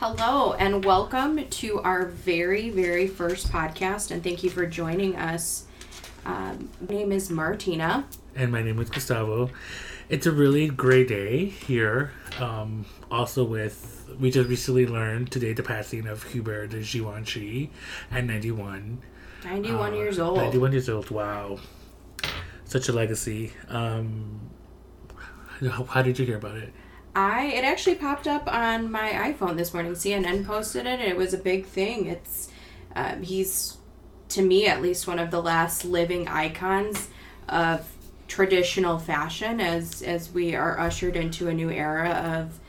Hello, and welcome to our very, very first podcast, and thank you for joining us. Um, my name is Martina. And my name is Gustavo. It's a really great day here. Um, also, with we just recently learned today the passing of Hubert de Givenchy at 91. 91 Uh, years old. 91 years old, wow. Such a legacy. Um, how, how did you hear about it? I it actually popped up on my iPhone this morning. CNN posted it, and it was a big thing. It's um, he's to me at least one of the last living icons of traditional fashion as as we are ushered into a new era of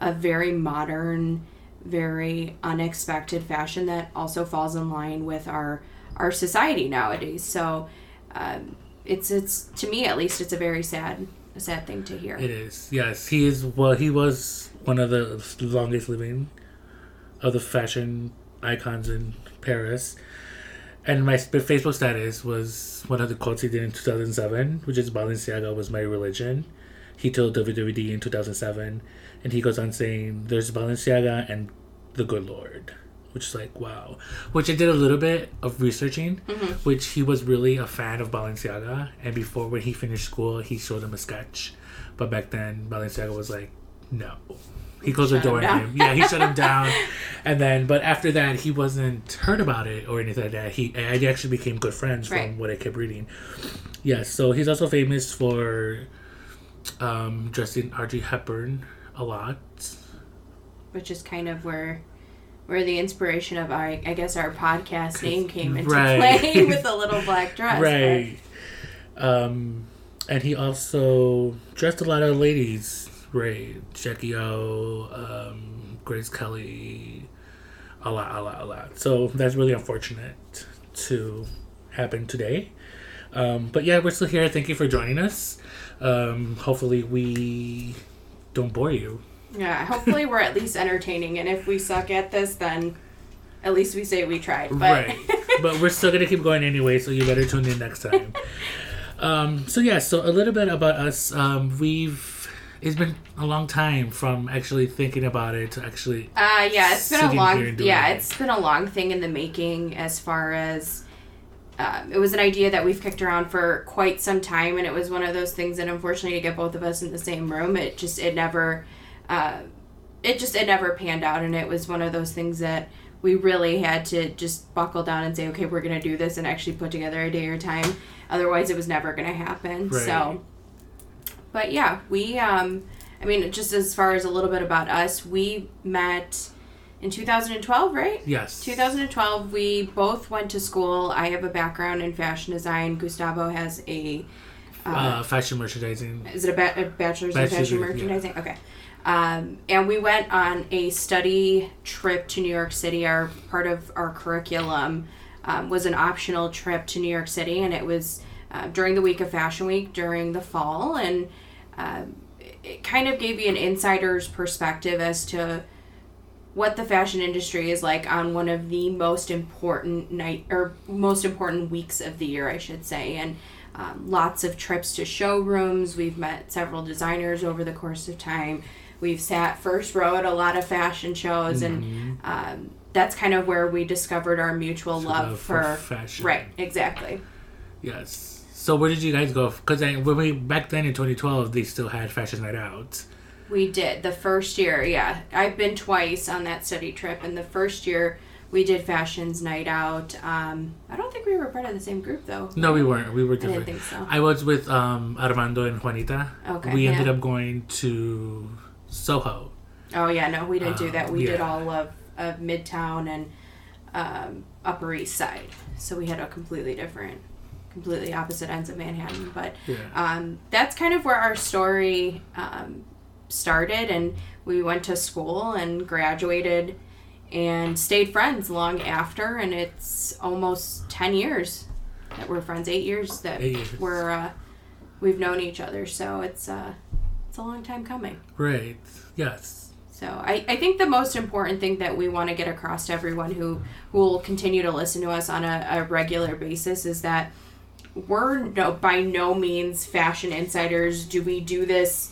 a very modern, very unexpected fashion that also falls in line with our our society nowadays. So um, it's it's to me at least it's a very sad a sad thing to hear. It is. Yes, he is. Well, he was one of the longest living of the fashion icons in Paris. And my Facebook status was one of the quotes he did in 2007, which is Balenciaga was my religion. He told WWD in 2007, and he goes on saying, "There's Balenciaga and the good Lord." Which is like wow. Which I did a little bit of researching, which he was really a fan of Balenciaga, and before when he finished school, he showed him a sketch, but back then Balenciaga was like, no. He closed the Shut him door on him. Yeah, he shut him down, and then but after that, he wasn't heard about it or anything like that. He I actually became good friends Right. from what I kept reading. Yes, so he's also famous for um, dressing Audrey Hepburn a lot. which is kind of where where the inspiration of our I guess our podcast name came into Right. play with the little black dress. right. Um, and he also dressed a lot of ladies. Right, Jackie O, um, Grace Kelly, a lot, a lot, a lot. So that's really unfortunate to happen today. Um, but yeah, we're still here. Thank you for joining us. Um, hopefully, we don't bore you. Yeah, hopefully we're at least entertaining, and if we suck at this, then at least we say we tried. But right. but we're still gonna keep going anyway, so you better tune in next time. um, so yeah, so a little bit about us. Um, we've it's been a long time from actually thinking about it to actually Uh, yeah, it's been a long here and doing yeah, it. it's been a long thing in the making as far as um, it was an idea that we've kicked around for quite some time, and it was one of those things that unfortunately to get both of us in the same room, it just it never, uh, it just it never panned out, and it was one of those things that we really had to just buckle down and say, okay, we're gonna do this, and actually put together a day or time. Otherwise, it was never gonna happen. Right. So but yeah, we um I mean just as far as a little bit about us, we met in 2012, right? yes 2012, we both went to school. I have a background in fashion design. Gustavo has a uh, fashion merchandising. is it a, ba- a bachelor's in Bachelor's, fashion yeah. merchandising? Okay. Um, and we went on a study trip to New York City. Our part of our curriculum um, was an optional trip to New York City, and it was uh, during the week of Fashion Week during the fall, and it- it kind of gave you an insider's perspective as to what the fashion industry is like on one of the most important night or most important weeks of the year, I should say, and um, lots of trips to showrooms. We've met several designers over the course of time. We've sat first row at a lot of fashion shows, and um, that's kind of where we discovered our mutual love, love for, for fashion. Right, exactly. Yes. So where did you guys go? Because when we back then in 2012, they still had fashion night out. We did the first year, yeah. I've been twice on that study trip, and the first year we did Fashions Night Out. Um, I don't think we were part of the same group though. No, we weren't. We were I didn't different. think so. I was with um, Armando and Juanita. Okay, We ended up going to Soho. Oh yeah, no, we didn't do Um, that. We did all of, of Midtown and um, Upper East Side, so we had a completely different, completely opposite ends of Manhattan. But Yeah. um, that's kind of where our story um, started, and we went to school and graduated, and stayed friends long after. And it's almost ten years that we're friends. Eight years that Eight years. we're uh, we've known each other. So it's uh, it's a long time coming. Right. Yes. So I, I think the most important thing that we want to get across to everyone who, who will continue to listen to us on a, a regular basis is that we're no by no means fashion insiders. Do we do this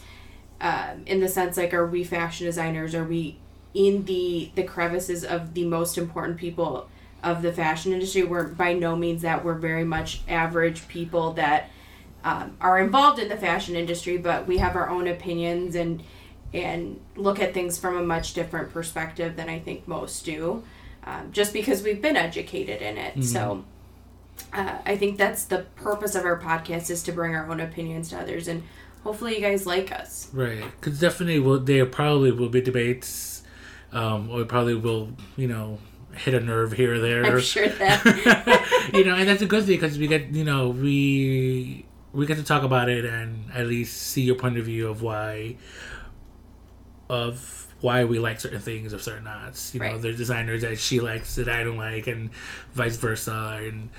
um, in the sense like are we fashion designers? Are we in the the crevices of the most important people of the fashion industry. We're by no means that we're very much average people that um, are involved in the fashion industry, but we have our own opinions and and look at things from a much different perspective than I think most do, um, just because we've been educated in it. Mm-hmm. So. Uh, I think that's the purpose of our podcast is to bring our own opinions to others, and hopefully you guys like us. Right, because definitely will there probably will be debates, um, or probably will you know hit a nerve here or there. I'm sure that you know, and that's a good thing because we get you know we we get to talk about it and at least see your point of view of why of why we like certain things of certain knots. You right. know, there's designers that she likes that I don't like, and vice versa. And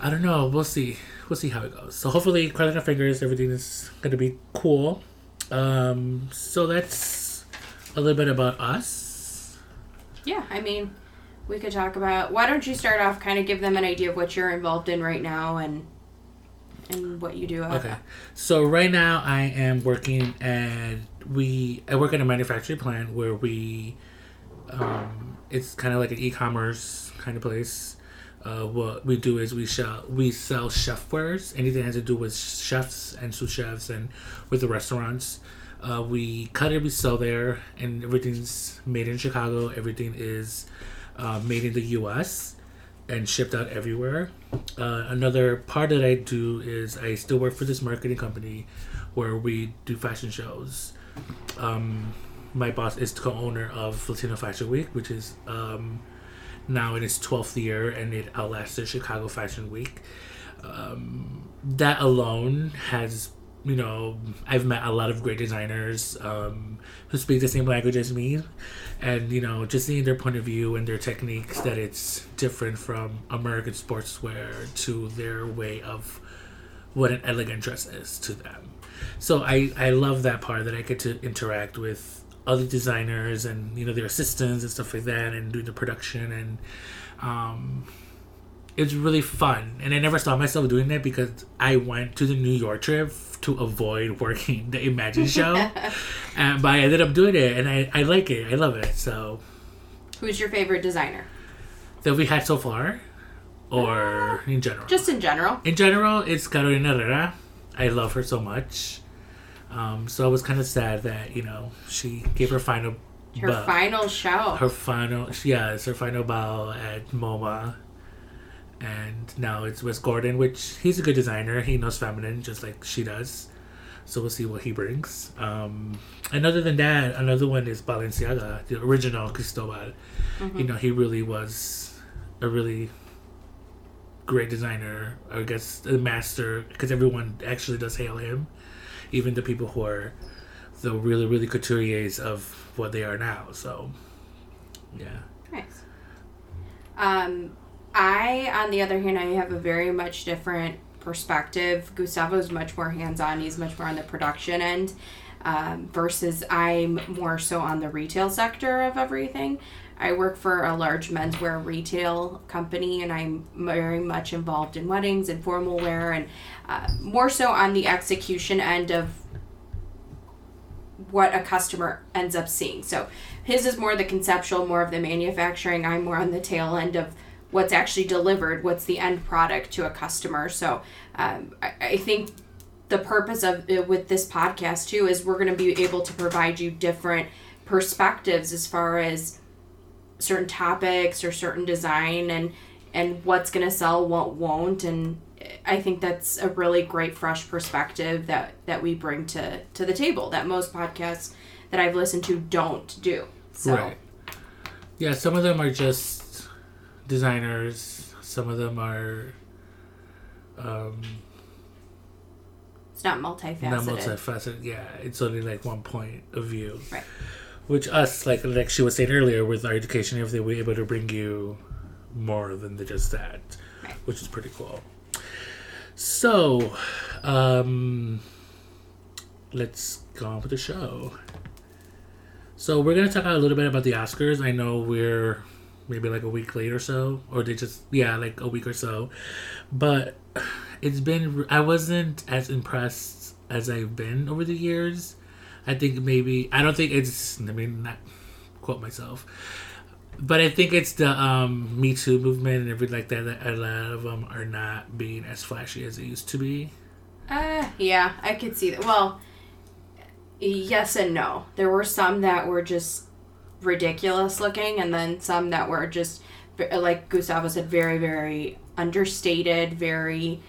I don't know. We'll see. We'll see how it goes. So hopefully, crossing our fingers, everything is gonna be cool. Um, so that's a little bit about us. Yeah, I mean, we could talk about. Why don't you start off? Kind of give them an idea of what you're involved in right now, and and what you do. Okay. So right now I am working at we I work at a manufacturing plant where we um, it's kind of like an e-commerce kind of place. Uh, what we do is we sell we sell chef wares, anything that has to do with chefs and sous chefs and with the restaurants. Uh, we cut it, we sell there, and everything's made in Chicago. Everything is uh, made in the U.S and shipped out everywhere. Uh, another part that I do is I still work for this marketing company where we do fashion shows. Um, my boss is co-owner of Latino Fashion Week, which is um, now in its 12th year and it outlasted Chicago Fashion Week. Um, that alone has you know, I've met a lot of great designers um, who speak the same language as me, and you know, just seeing their point of view and their techniques that it's different from American sportswear to their way of what an elegant dress is to them. So I I love that part that I get to interact with other designers and you know their assistants and stuff like that, and do the production and. Um, it's really fun and i never saw myself doing it because i went to the new york trip to avoid working the Imagine show, and but I ended up doing it, and I, I like it. I love it. So, who's your favorite designer that we had so far, or uh, in general? Just in general. In general, it's Carolina Herrera. I love her so much. Um, so I was kind of sad that you know she gave her final. Her bow, final show. Her final, yeah, it's her final bow at MoMA and now it's Wes Gordon, which he's a good designer. He knows feminine just like she does. So we'll see what he brings. Um, and other than that, another one is Balenciaga, the original Cristobal. Mm-hmm. You know, he really was a really great designer. I guess a master, because everyone actually does hail him, even the people who are the really, really couturiers of what they are now. So, yeah. Nice. Um, I, on the other hand, I have a very much different perspective. Gustavo is much more hands on, he's much more on the production end, um, versus I'm more so on the retail sector of everything. I work for a large menswear retail company, and I'm very much involved in weddings and formal wear, and uh, more so on the execution end of what a customer ends up seeing. So his is more the conceptual, more of the manufacturing. I'm more on the tail end of what's actually delivered, what's the end product to a customer. So um, I, I think the purpose of it with this podcast too is we're going to be able to provide you different perspectives as far as certain topics or certain design and and what's going to sell what won't. And i think that's a really great fresh perspective that that we bring to to the table that most podcasts that i've listened to don't do. So right. Yeah some of them are just designers. Some of them are. Um, it's not multifaceted. Not multifaceted. Yeah, it's only like one point of view. Right. Which us, like like she was saying earlier, with our education, if they were able to bring you more than the, just that, right. which is pretty cool. So, um, let's go on with the show. So we're gonna talk a little bit about the Oscars. I know we're maybe like a week later or so, or they just yeah, like a week or so. But it's been I wasn't as impressed as I've been over the years. I think maybe I don't think it's I mean not quote myself. But I think it's the um, Me Too movement and everything like that. That a lot of them are not being as flashy as they used to be. Uh, yeah, I could see that. Well, yes and no. There were some that were just ridiculous looking, and then some that were just, like Gustavo said, very, very understated, very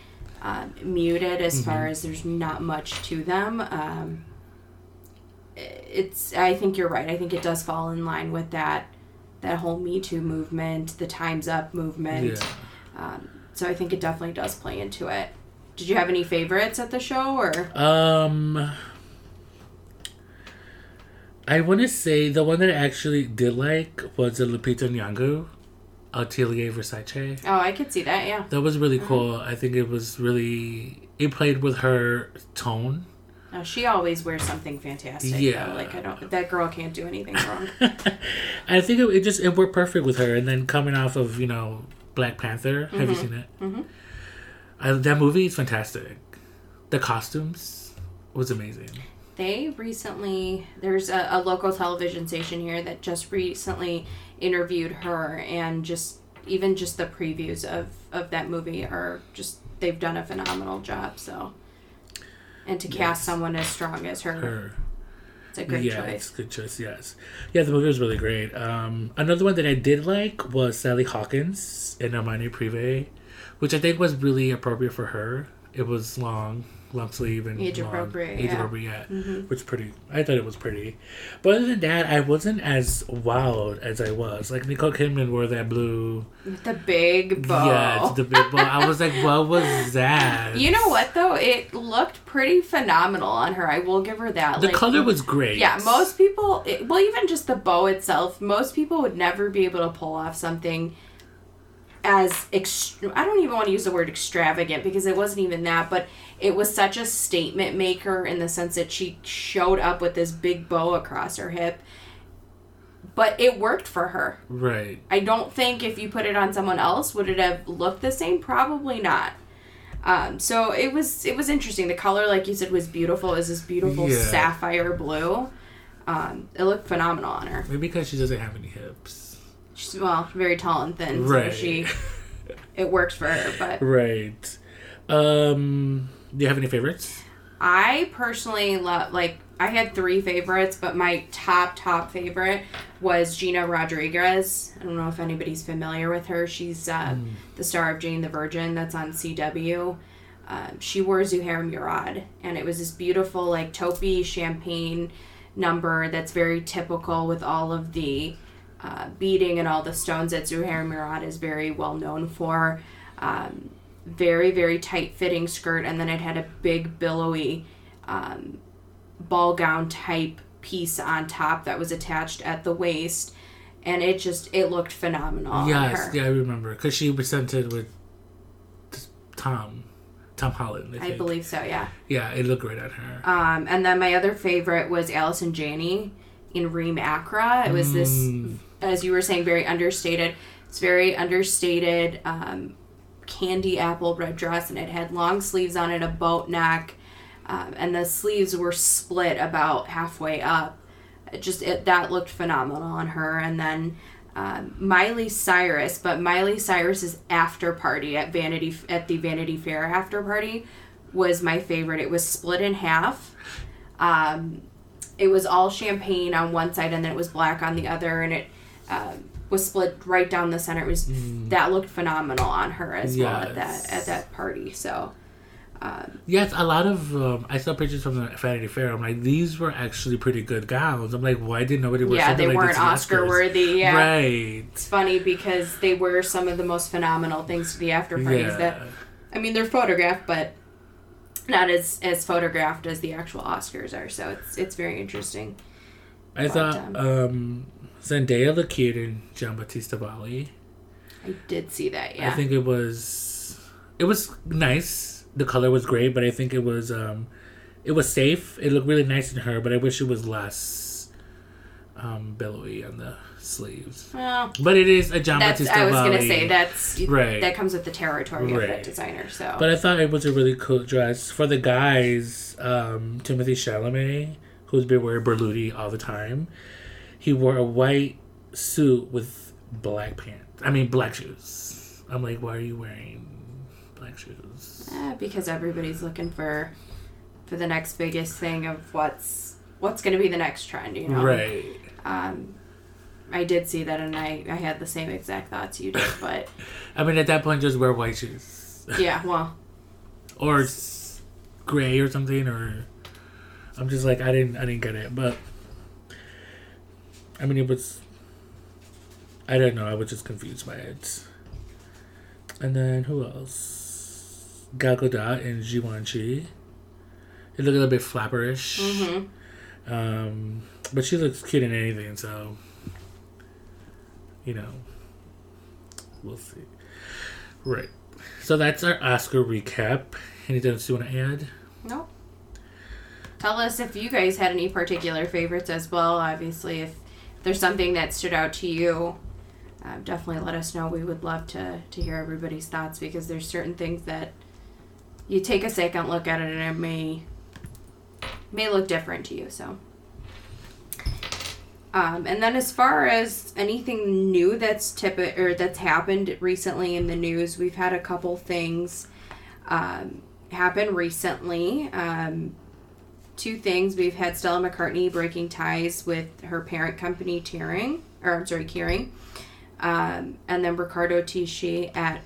um, muted as Mm-hmm. far as there's not much to them. Um, it's. I think you're right. I think it does fall in line with that, that whole Me Too movement, the Times Up movement. Yeah. Um, so I think it definitely does play into it. Did you have any favorites at the show, or? Um, I want to say the one that I actually did like was the Lupita Nyong'o, Atelier Versace. Oh, I could see that. Yeah. That was really Uh-huh. cool. I think it was really it played with her tone. Oh, she always wears something fantastic. Yeah. Yeah. Like I don't. That girl can't do anything wrong. I think it, it just it worked perfect with her. And then coming off of you know Black Panther, have Mm-hmm. you seen it? Mm-hmm. I, that movie is fantastic. The costumes was amazing. They recently there's a, a local television station here that just recently interviewed her, and just even just the previews of of that movie are just they've done a phenomenal job. So. And to cast someone as strong as her, Her it's a great yeah, it's a good choice. Yes, yeah, the movie was really great. Um, another one that I did like was Sally Hawkins in Armani Privé, which I think was really appropriate for her. It was long, long sleeve and Age long- appropriate, age yeah. appropriate, yeah, which pretty. I thought it was pretty, but other than that, I wasn't as wild as I was. Like Nicole Kidman wore that blue, The big bow. yeah, the big bow. I was like, what was that? You know what though? It looked pretty phenomenal on her. I will give her that. The Like, color was great. Yeah, most people. It, well, even just the bow itself, most people would never be able to pull off something as ext- I don't even want to use the word extravagant because it wasn't even that, but it was such a statement maker in the sense that she showed up with this big bow across her hip. But it worked for her. right. I don't think if you put it on someone else would it have looked the same. Probably not. Um, so it was it was interesting. The color, like you said, was beautiful. It was this beautiful Yeah. sapphire blue. Um, it looked phenomenal on her. Maybe because she doesn't have any hips. She's well, very tall and thin, Right. so she it works for her. But Right. Um. Do you have any favorites? I personally love like I had three favorites, but my top top favorite was Gina Rodriguez. I don't know if anybody's familiar with her. She's uh, the star of Jane the Virgin that's on CW. Um, she wore Zuhair Murad, and it was this beautiful like taupey champagne number that's very typical with all of the uh, beading and all the stones that Zuhair Murad is very well known for. Um, very very tight fitting skirt and then it had a big billowy um, ball gown type piece on top that was attached at the waist and it just it looked phenomenal on yes. Yeah, I remember because she presented with Tom, Tom Holland. I, i believe so yeah Yeah, it looked great on her. um, and then my other favorite was allison janney in reem acra. It was this Mm. as you were saying very understated it's very understated um, candy apple red dress and it had long sleeves on it a boat neck um, and the sleeves were split about halfway up. It just it, that looked phenomenal on her. And then um, miley cyrus but miley cyrus's after party at vanity at the vanity fair after party was my favorite. It was split in half. Um, it was all champagne on one side and then it was black on the other and it um, was split right down the center it was that looked phenomenal on her as well at that at that party so Yes, a lot of um, I saw pictures from the Vanity Fair. I'm like, these were actually pretty good gowns. I'm like, why didn't nobody wear yeah they like weren't oscar worthy yeah Right. it's funny because they were some of the most phenomenal things to the after parties Yeah. that i mean they're photographed but not as as photographed as the actual oscars are so it's it's very interesting I But, thought um, um, Zendaya looked cute in Giambattista Valli. i did see that yeah I think it was it was nice. The color was great, but I think it was um it was safe. It looked really nice in her, but I wish it was less um billowy on the sleeves. well But it is a John that's Batista i was gonna say that's Right. that comes with the territory of that designer so But I thought it was a really cool dress. For the guys, um, Timothy Chalamet, who's been wearing Berluti all the time, he wore a white suit with black pants. I mean, black shoes. I'm like, why are you wearing black shoes? Eh, because everybody's looking for for the next biggest thing of what's what's going to be the next trend, you know. Right. Um, I did see that, and I I had the same exact thoughts you did, but I mean, at that point, just wear white shoes yeah, well, or gray or something. Or I'm just like, I didn't, I didn't get it. But I mean, it was. I don't know. I was just confused by it. And then who else? Gal Gadot and Givenchy. It looked a little bit flapperish. hmm Um, but she looks cute in anything, so you know, we'll see. Right. So that's our Oscar recap. Anything else you want to add? Nope. Tell us if you guys had any particular favorites as well. Obviously, if there's something that stood out to you, uh, definitely let us know. We would love to, to hear everybody's thoughts because there's certain things that you take a second look at it and it may may look different to you. So, um, and then as far as anything new that's tip or that's happened recently in the news, we've had a couple things um, happen recently. Um, two things. We've had Stella McCartney breaking ties with her parent company, Tearing, or I'm sorry, Kering. Um, and then Riccardo Tisci at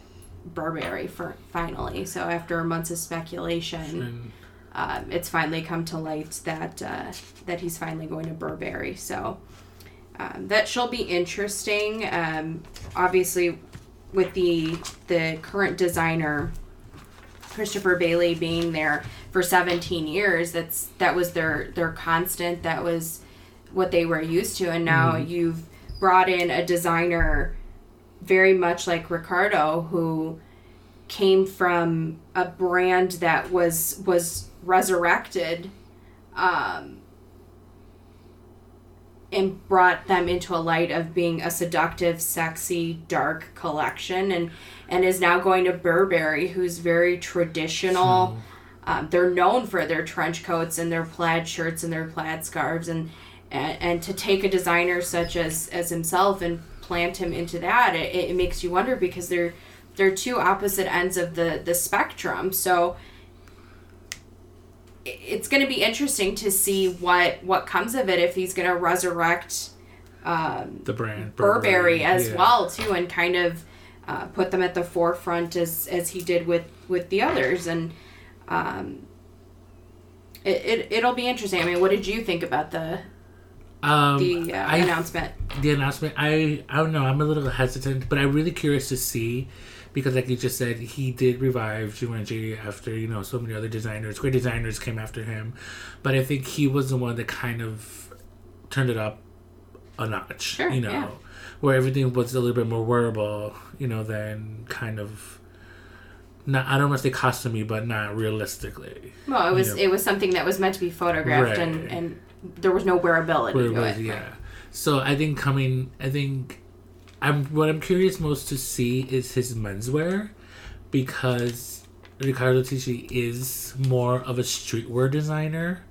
Burberry for finally. So after months of speculation, um, it's finally come to light that uh, that he's finally going to Burberry. So um, that shall be interesting. Um, obviously, with the the current designer Christopher Bailey being there for 17 years, that's that was their their constant. That was what they were used to, and now you've brought in a designer very much like Riccardo who came from a brand that was was resurrected um, and brought them into a light of being a seductive sexy dark collection and and is now going to burberry who's very traditional. Um, they're known for their trench coats and their plaid shirts and their plaid scarves and and, and to take a designer such as as himself and plant him into that it, it makes you wonder because they're they're two opposite ends of the the spectrum. So it's going to be interesting to see what what comes of it if he's going to resurrect um, the brand Burberry as yeah. well too, and kind of uh, put them at the forefront as as he did with with the others, and um, it, it it'll be interesting. I mean, what did you think about the Um, the uh, I announcement? the announcement i i don't know i'm a little hesitant but i'm really curious to see because like you just said he did revive Givenchy after you know so many other designers great designers came after him but i think he was the one that kind of turned it up a notch Sure, you know yeah. where everything was a little bit more wearable you know than kind of not i don't want to say costumey but not realistically Well, it was Yeah. it was something that was meant to be photographed, and Right. and there was no wearability it to it. yeah. So I think coming, I think I'm what I'm curious most to see is his menswear because Riccardo Tisci is more of a streetwear designer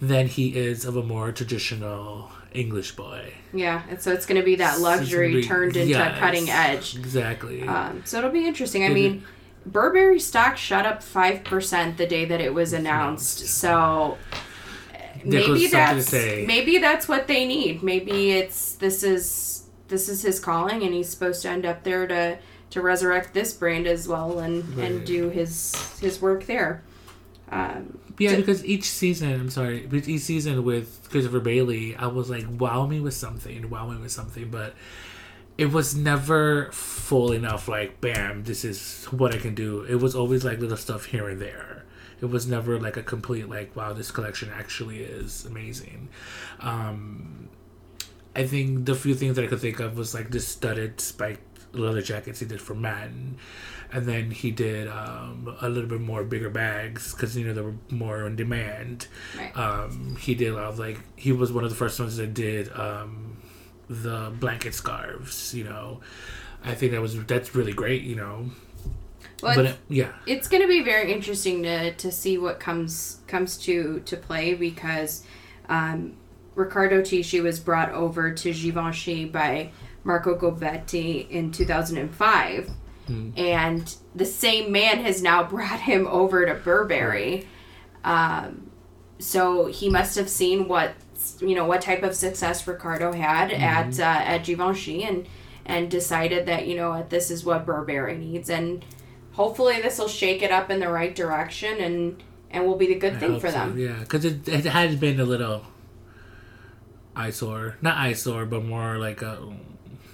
than he is of a more traditional English boy. Yeah, and so it's going to be that luxury Be- turned into yes, cutting edge. Exactly. Um, so it'll be interesting. I It- mean, Burberry stock shot up five percent the day that it was announced. So maybe that's say. maybe that's what they need. Maybe it's this is this is his calling, and he's supposed to end up there to to resurrect this brand as well and and do his his work there. Um, Yeah, because each season, I'm sorry, but each season with Christopher Bailey, I was like, wow me with something, wow me with something, but it was never full enough, like, bam, this is what I can do. It was always like little stuff here and there. It was never like a complete, like, wow, this collection actually is amazing. Um, I think the few things that I could think of was like this studded spiked leather jackets he did for men, and then he did um, a little bit more bigger bags because you know they were more on demand. Right. Um, he did a lot of like he was one of the first ones that did um, the blanket scarves. You know, I think that was that's really great. You know, well, but it's- it, yeah, it's going to be very interesting to, to see what comes comes to to play because um, Riccardo Tisci was brought over to Givenchy by Marco Gobbetti in 2005. And the same man has now brought him over to Burberry. Um, so he must have seen what you know what type of success Riccardo had at uh, at Givenchy and and decided that you know what this is what Burberry needs and hopefully this will shake it up in the right direction and and will be the good I thing for so, them. Yeah, because it, it had been a little eyesore. Not eyesore, but more like a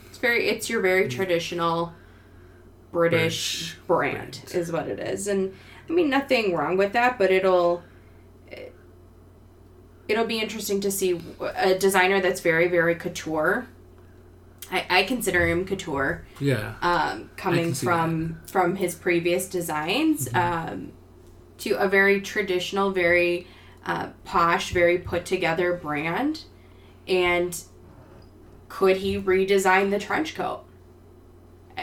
It's very it's your very traditional British, British brand brand. is what it is. And I mean nothing wrong with that, but it'll it'll be interesting to see a designer that's very very couture. I, I consider him couture. yeah. um, coming from from his previous designs Mm-hmm. um, to a very traditional, very uh, posh, very put together brand. And could he redesign the trench coat? Uh,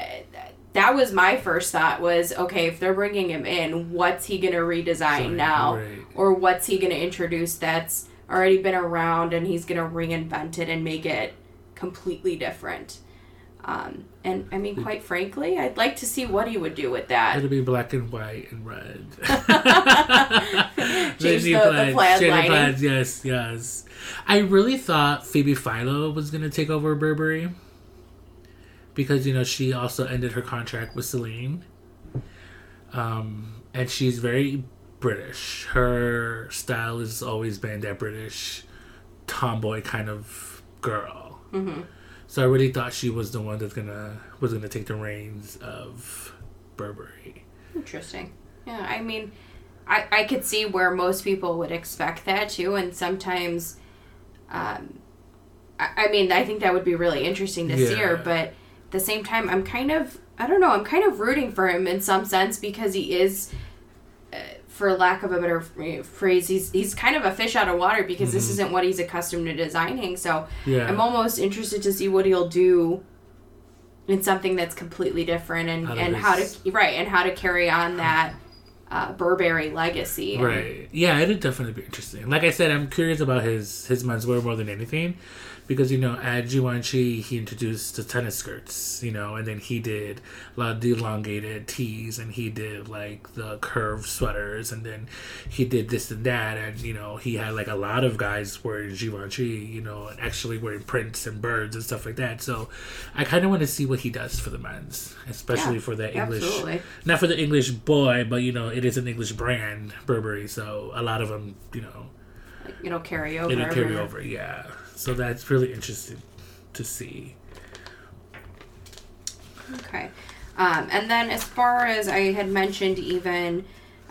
that was my first thought was okay if they're bringing him in what's he going to redesign Right, now right. or what's he going to introduce that's already been around and he's going to reinvent it and make it completely different um, and i mean quite frankly i'd like to see what he would do with that It'll be black and white and red. Change the- the plaid change the plaid, Yes, yes. I really thought Phoebe Philo was gonna take over Burberry because you know she also ended her contract with Celine, um, and she's very British. Her style has always been that British tomboy kind of girl. Mm-hmm. So I really thought she was the one that's gonna was gonna take the reins of Burberry. Interesting. Yeah, I mean, I, I could see where most people would expect that too, and sometimes, um, I, I mean, I think that would be really interesting to see her, but at the same time, I'm kind of, I don't know, I'm kind of rooting for him in some sense because he is, for lack of a better phrase, he's he's kind of a fish out of water because this isn't what he's accustomed to designing. So Yeah. I'm almost interested to see what he'll do in something that's completely different and, and how to right and how to carry on that uh, Burberry legacy. And- Right. Yeah, it'd definitely be interesting. Like I said, I'm curious about his his menswear more than anything, because you know at Givenchy he introduced the tennis skirts, you know, and then he did a lot of the elongated tees, and he did like the curved sweaters, and then he did this and that, and you know he had like a lot of guys wearing Givenchy, you know, and actually wearing prints and birds and stuff like that. So I kind of want to see what he does for the men's, especially Yeah, for the English absolutely. not for the English boy, but you know, it is an English brand, Burberry. So a lot of them, you know, You know, carry over. it'll carry over. Yeah. So that's really interesting to see. Okay. Um, and then as far as I had mentioned, even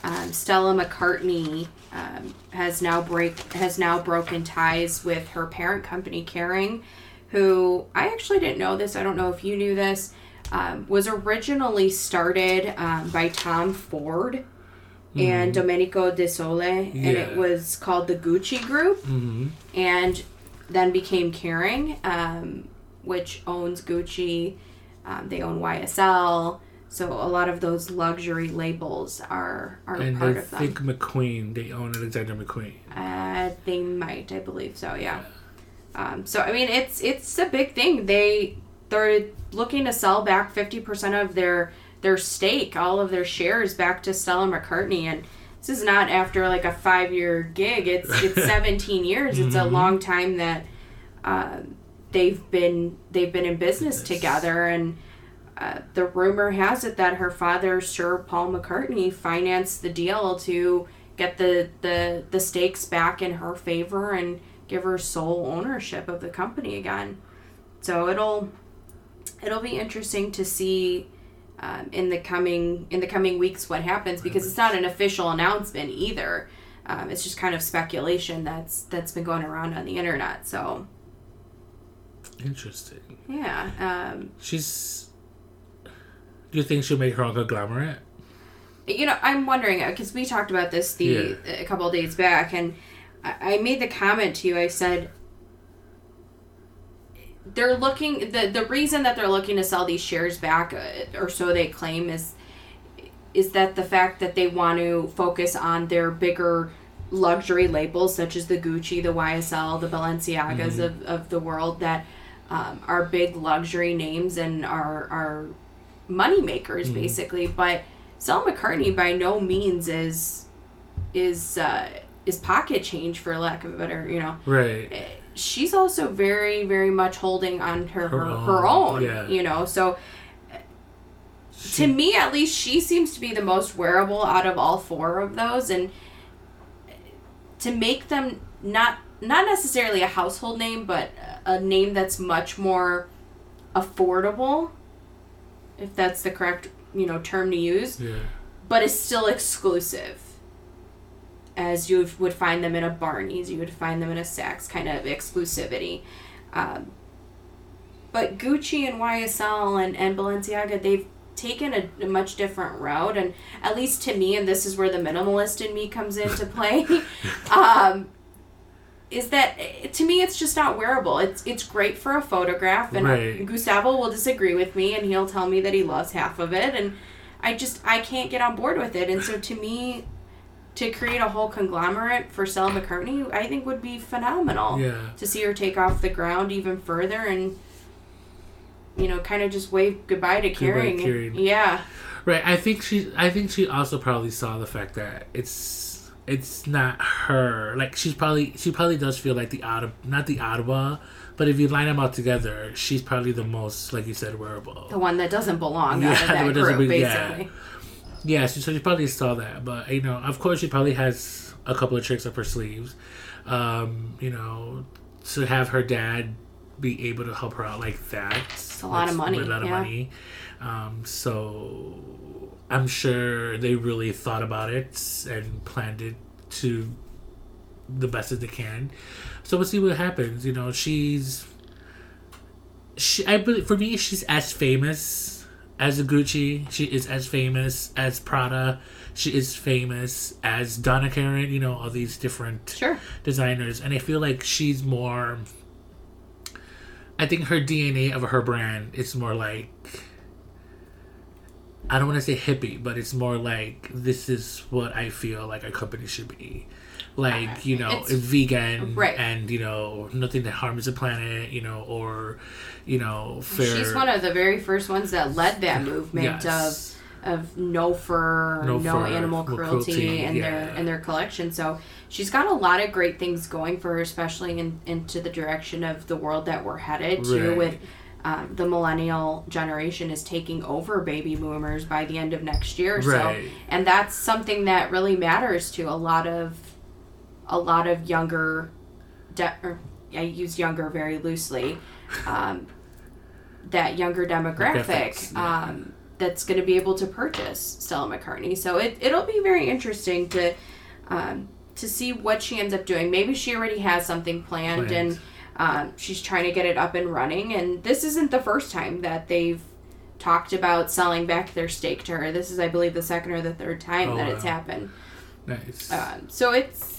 um, Stella McCartney um, has now break has now broken ties with her parent company, Kering, who I actually didn't know this. I don't know if you knew this. Um, was originally started um, by Tom Ford and Domenico De Sole, and it was called the Gucci Group Mm-hmm. and then became Kering, um, which owns Gucci. Um, they own YSL, so a lot of those luxury labels are are And part I of them. think McQueen, they own Alexander McQueen. Uh, they might, I believe so. Yeah. Um, so I mean, it's it's a big thing. They they're looking to sell back fifty percent of their their stake, all of their shares, back to Stella McCartney, and this is not after like a five year gig. It's it's seventeen years. It's a Mhm. long time that um, they've been they've been in business Business. together, and uh, the rumor has it that her father, Sir Paul McCartney, financed the deal to get the, the, the stakes back in her favor and give her sole ownership of the company again. So it'll it'll be interesting to see um, in the coming in the coming weeks what happens because it's not an official announcement either. Um, it's just kind of speculation that's that's been going around on the internet. So Interesting. yeah, um, She's. Do you think she'll make her own conglomerate? you know i'm wondering because we talked about this the a couple of days back and I, I made the comment to you i said they're looking the the reason that they're looking to sell these shares back uh, or so they claim is is that the fact that they want to focus on their bigger luxury labels such as the Gucci, the YSL, the Balenciagas Mm-hmm. of, of the world that um, are big luxury names and are are money makers Mm-hmm. basically. But Stella McCartney by no means is is uh, is pocket change for lack of a better you know Right. She's also very very much holding on her her, Her her own, own, yeah. you know so to me at least she seems to be the most wearable out of all four of those and to make them not not necessarily a household name but a name that's much more affordable if that's the correct you know term to use Yeah. but is still exclusive. As you would find them in a Barney's, you would find them in a Saks kind of exclusivity. Um, but Gucci and YSL and, and Balenciaga, they've taken a, a much different route. And at least to me, and this is where the minimalist in me comes into play, um, is that eh, to me it's just not wearable. It's it's great for a photograph, and Right. Gustavo will disagree with me, and he'll tell me that he loves half of it, and I just I can't get on board with it. And so to me, to create a whole conglomerate for Stella McCartney, I think would be phenomenal. Yeah. To see her take off the ground even further and you know kind of just wave goodbye to Kering. Kering. Yeah. Right. I think she. I think she also probably saw the fact that it's it's not her. Like she's probably she probably does feel like the odd not the Ottawa, but if you line them all together, she's probably the most like you said wearable. The one that doesn't belong Yeah, out of the that one that doesn't group, be- yeah. Yeah, so she probably saw that, but you know, of course, she probably has a couple of tricks up her sleeves. Um, you know, to have her dad be able to help her out like that. It's a lot of money, A lot of yeah. money. Um, so I'm sure they really thought about it and planned it to the best that they can. So we'll see what happens. You know, she's she. I believe for me, she's as famous as a Gucci. She is as famous as Prada. She is famous as Donna Karan. You know, all these different Sure. designers, and I feel like she's more. I think her DNA of her brand is more like. I don't want to say hippie, but it's more like this is what I feel like a company should be. Like, you know, It's- vegan Right. and, you know, nothing that harms the planet, you know, or, you know, fair. She's one of the very first ones that led that movement Yes. of of no fur, No no, fur, animal cruelty, cruelty, in their yeah. in their collection. So she's got a lot of great things going for her, especially in, into the direction of the world that we're headed to Right. with um, the millennial generation is taking over baby boomers by the end of next year. So Right. and that's something that really matters to a lot of a lot of younger de- or I use younger very loosely. Um, that younger demographic yeah. um, that's going to be able to purchase Stella McCartney. So it, it'll be very interesting to um, to see what she ends up doing. Maybe she already has something planned, Planned. and um, she's trying to get it up and running. And this isn't the first time that they've talked about selling back their stake to her. This is, I believe, the second or the third time Oh, that it's wow. happened. Nice. Um, so it's.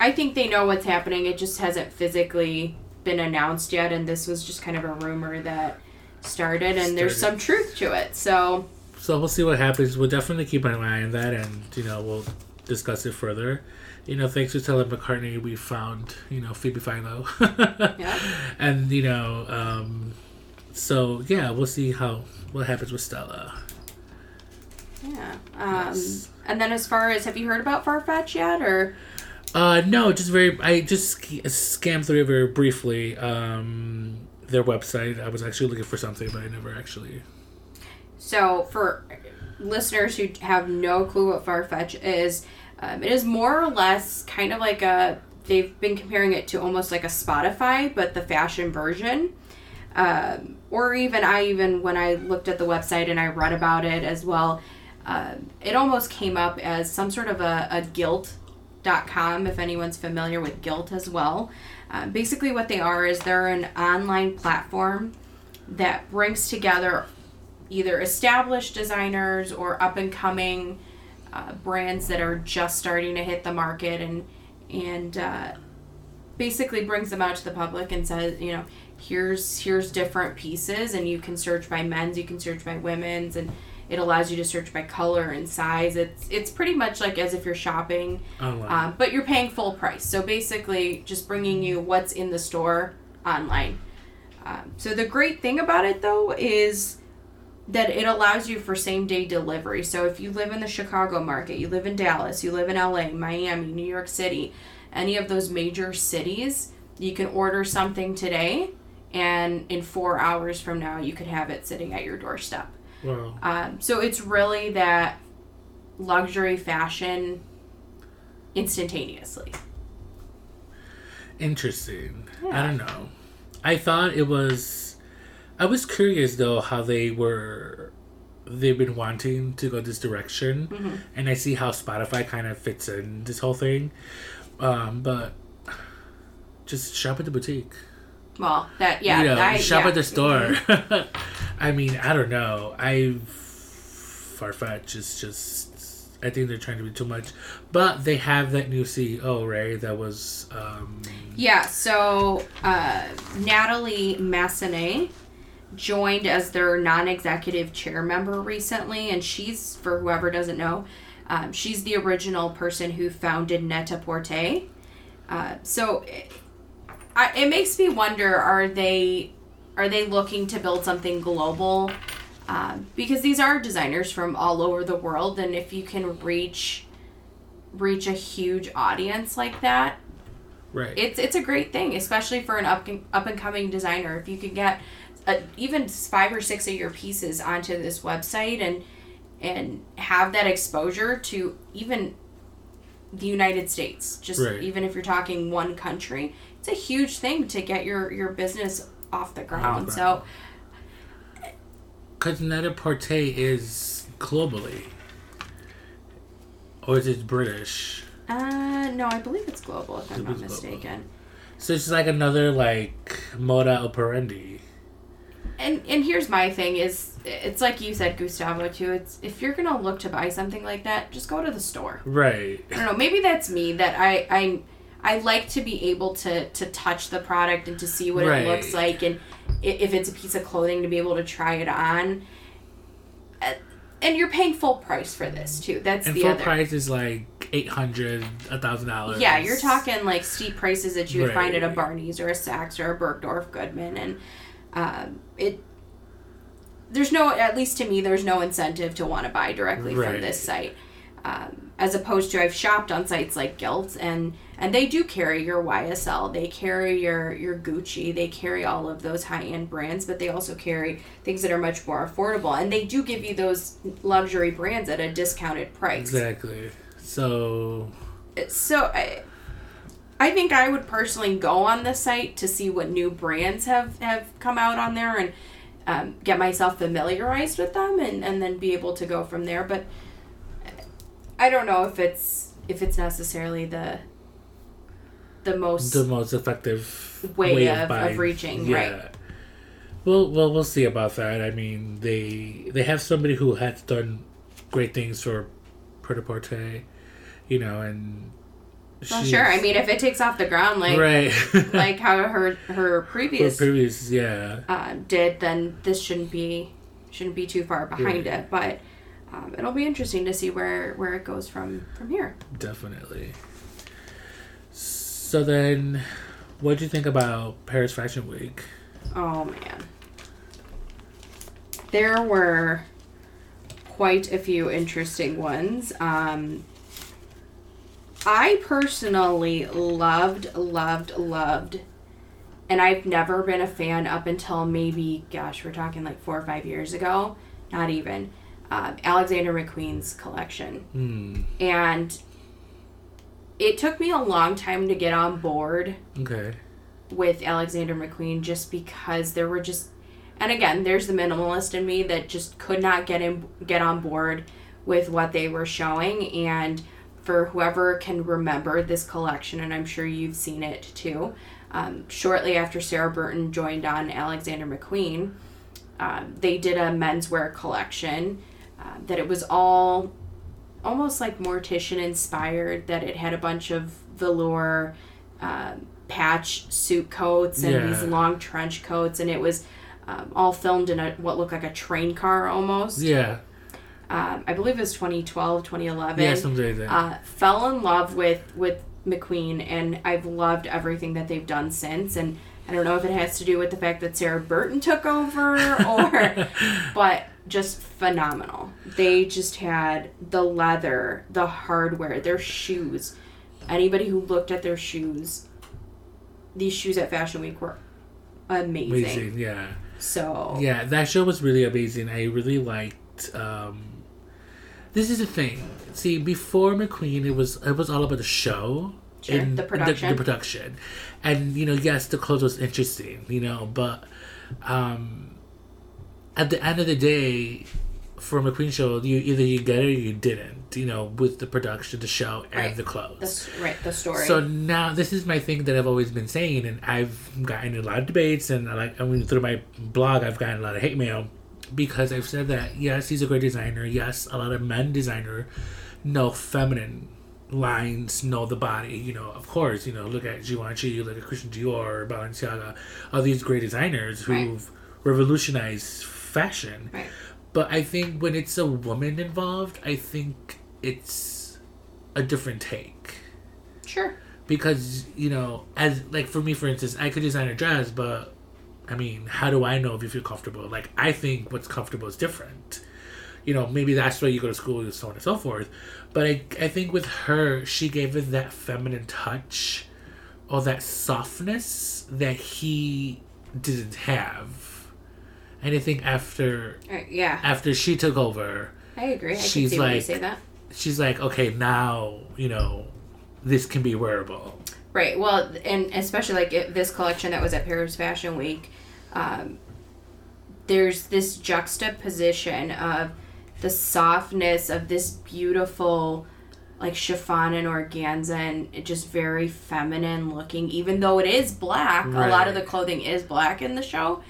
I think they know what's happening. It just hasn't physically been announced yet, and this was just kind of a rumor that started, and there's some truth to it. So So we'll see what happens. We'll definitely keep an eye on that, and you know we'll discuss it further. You know, thanks to Stella McCartney, we found you know Phoebe Philo, Yeah. and you know, um, so yeah, we'll see how what happens with Stella. yeah. Um, Yes. And then as far as have you heard about Farfetch yet, or Uh, no, just very. I just scammed through it very briefly. Um, their website. I was actually looking for something, but I never actually. So, for listeners who have no clue what Farfetch is, um, it is more or less kind of like a. They've been comparing it to almost like a Spotify, but the fashion version. Um, or even I even when I looked at the website and I read about it as well, um, it almost came up as some sort of a, a Gilt.com if anyone's familiar with guilt as well. Um, basically, what they are is they're an online platform that brings together either established designers or up and coming uh, brands that are just starting to hit the market and and uh, basically brings them out to the public and says you know here's here's different pieces and you can search by men's you can search by women's and It allows you to search by color and size. It's it's pretty much like as if you're shopping, Online. um, but you're paying full price. So basically, just bringing you what's in the store online. Um, so the great thing about it though is that it allows you for same day delivery. So if you live in the Chicago market, you live in Dallas, you live in LA, Miami, New York City, any of those major cities, you can order something today and in four hours from now you could have it sitting at your doorstep. Wow. Um, so it's really that luxury fashion instantaneously. Interesting. I don't know. I thought it was. I was curious though how they were. They've been wanting to go this direction, Mm-hmm. and I see how Spotify kind of fits in this whole thing. Um, but just shop at the boutique. Well, that yeah, you know, I, shop yeah. at the store. I mean, I don't know. I Farfetch is just. I think they're trying to be too much, but they have that new CEO, right? That was. Um, Yeah, so uh, Natalie Massenet joined as their non-executive chair member recently, and she's for whoever doesn't know, um, she's the original person who founded Net-a-Porter. Uh, so it, I, it makes me wonder: Are they are they looking to build something global? Um, because these are designers from all over the world, and if you can reach reach a huge audience like that, right. it's it's a great thing, especially for an up up and coming designer. If you could get a, even five or six of your pieces onto this website and and have that exposure to even the United States, just Right. even if you're talking one country, it's a huge thing to get your your business off the ground. ground. So Because Net-a-Porter is globally. Or is it British? uh no, I believe it's global if I'm not is global. mistaken. So it's like another, like, moda operandi. And and here's my thing is it's like you said Gustavo too. It's if you're going to look to buy something like that, just go to the store. Right. I don't know. Maybe that's me. That I I I like to be able to to touch the product and to see what Right. it looks like, and if it's a piece of clothing to be able to try it on. Uh, And you're paying full price for this too. That's And the full other. price is like eight hundred, a thousand dollars. Yeah, you're talking like steep prices that you would find at a Barney's or a Saks or a Bergdorf Goodman, and um, it. There's no, at least to me, there's no incentive to want to buy directly from this site, um, as opposed to I've shopped on sites like Gilt, and and they do carry your YSL, they carry your your Gucci, they carry all of those high end brands, but they also carry things that are much more affordable, and they do give you those luxury brands at a discounted price Exactly. So so I, I think I would personally go on the site to see what new brands have have come out on there and um, get myself familiarized with them and and then be able to go from there. But I don't know if it's if it's necessarily the the most the most effective way, of, of, buying. reaching Yeah. right. Well, well, we'll see about that. I mean, they they have somebody who has done great things for Pret-a-Porter, you know, and Well, sure. I mean, if it takes off the ground like right, like how her her previous previous, yeah, uh, did, then this shouldn't be shouldn't be too far behind Right. it. But um, it'll be interesting to see where where it goes from from here. definitely. So then, what do you think about Paris Fashion Week? Oh man, there were quite a few interesting ones. Um, I personally loved, loved, loved, and I've never been a fan up until maybe, gosh, we're talking like four or five years ago, not even. Um, Alexander McQueen's collection. Hmm. And it took me a long time to get on board Okay. with Alexander McQueen just because there were just and again there's the minimalist in me that just could not get in get on board with what they were showing and for whoever can remember this collection and I'm sure you've seen it too um, shortly after Sarah Burton joined on Alexander McQueen um, they did a menswear collection uh, that it was all almost like mortician inspired that it had a bunch of velour um, patch suit coats and Yeah. these long trench coats and it was um, all filmed in a what looked like a train car almost Yeah. um, I believe it was 2012, 2011. Yeah, something like. Uh, fell in love with with McQueen, and I've loved everything that they've done since. And I don't know if it has to do with the fact that Sarah Burton took over, or, but just phenomenal. They just had the leather, the hardware, their shoes. Anybody who looked at their shoes, these shoes at Fashion Week were amazing. amazing, yeah. So Yeah, that show was really amazing. I really liked. Um, this is the thing. See, before McQueen, it was it was all about the show. Sure, and the production. the, production, and you know, yes, the clothes was interesting, you know, but um, at the end of the day, for a McQueen show, you either you get it or you didn't, you know, with the production, the show, and Right. the clothes. the, s- right the story. So now this is my thing that I've always been saying, and I've gotten a lot of debates, and I like I mean through my blog, I've gotten a lot of hate mail because I've said that yes, he's a great designer. Yes, a lot of men designer know feminine lines, know the body. You know, of course, you know, look at Givenchy, you look at Christian Dior, Balenciaga, all these great designers who've revolutionized fashion. right. But I think when it's a woman involved, I think it's a different take Sure. because you know as like for me for instance i could design a dress but i mean how do i know if you feel comfortable like i think what's comfortable is different you know maybe that's why you go to school and so on and so forth but i, I think with her she gave it that feminine touch or that softness that he didn't have think after Right, yeah. after she took over I agree. I can She's see why you like- say that. she's like okay now you know this can be wearable Right. Well, and especially like it, this collection that was at Paris Fashion Week, um, there's this juxtaposition of the softness of this beautiful, like chiffon and organza, and just very feminine looking. Even though it is black, a lot of the clothing is black in the show.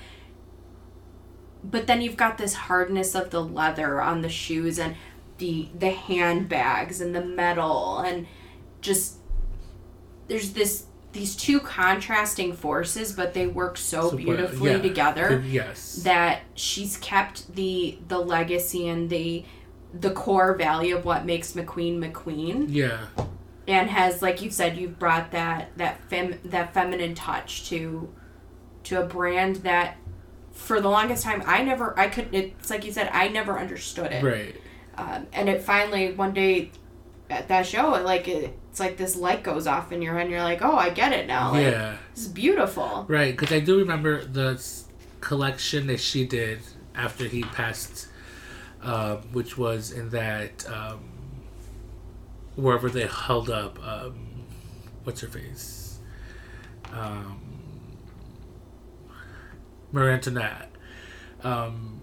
But then you've got this hardness of the leather on the shoes and the the handbags and the metal and just there's this these two contrasting forces but they work so, So, beautifully yeah. together yes. that she's kept the the legacy and the the core value of what makes McQueen McQueen. Yeah. And has like you said you've brought that that fem that feminine touch to to a brand that for the longest time I never I couldn't, it's like you said I never understood it. Right. Um, and it finally one day at that show it like it, it's like this light goes off in your head and you're like oh I get it now. Like yeah. It's beautiful. Right because i do remember the collection that she did after he passed um, which was in that um, wherever they held up um, what's her face? Um, marie antoinette um,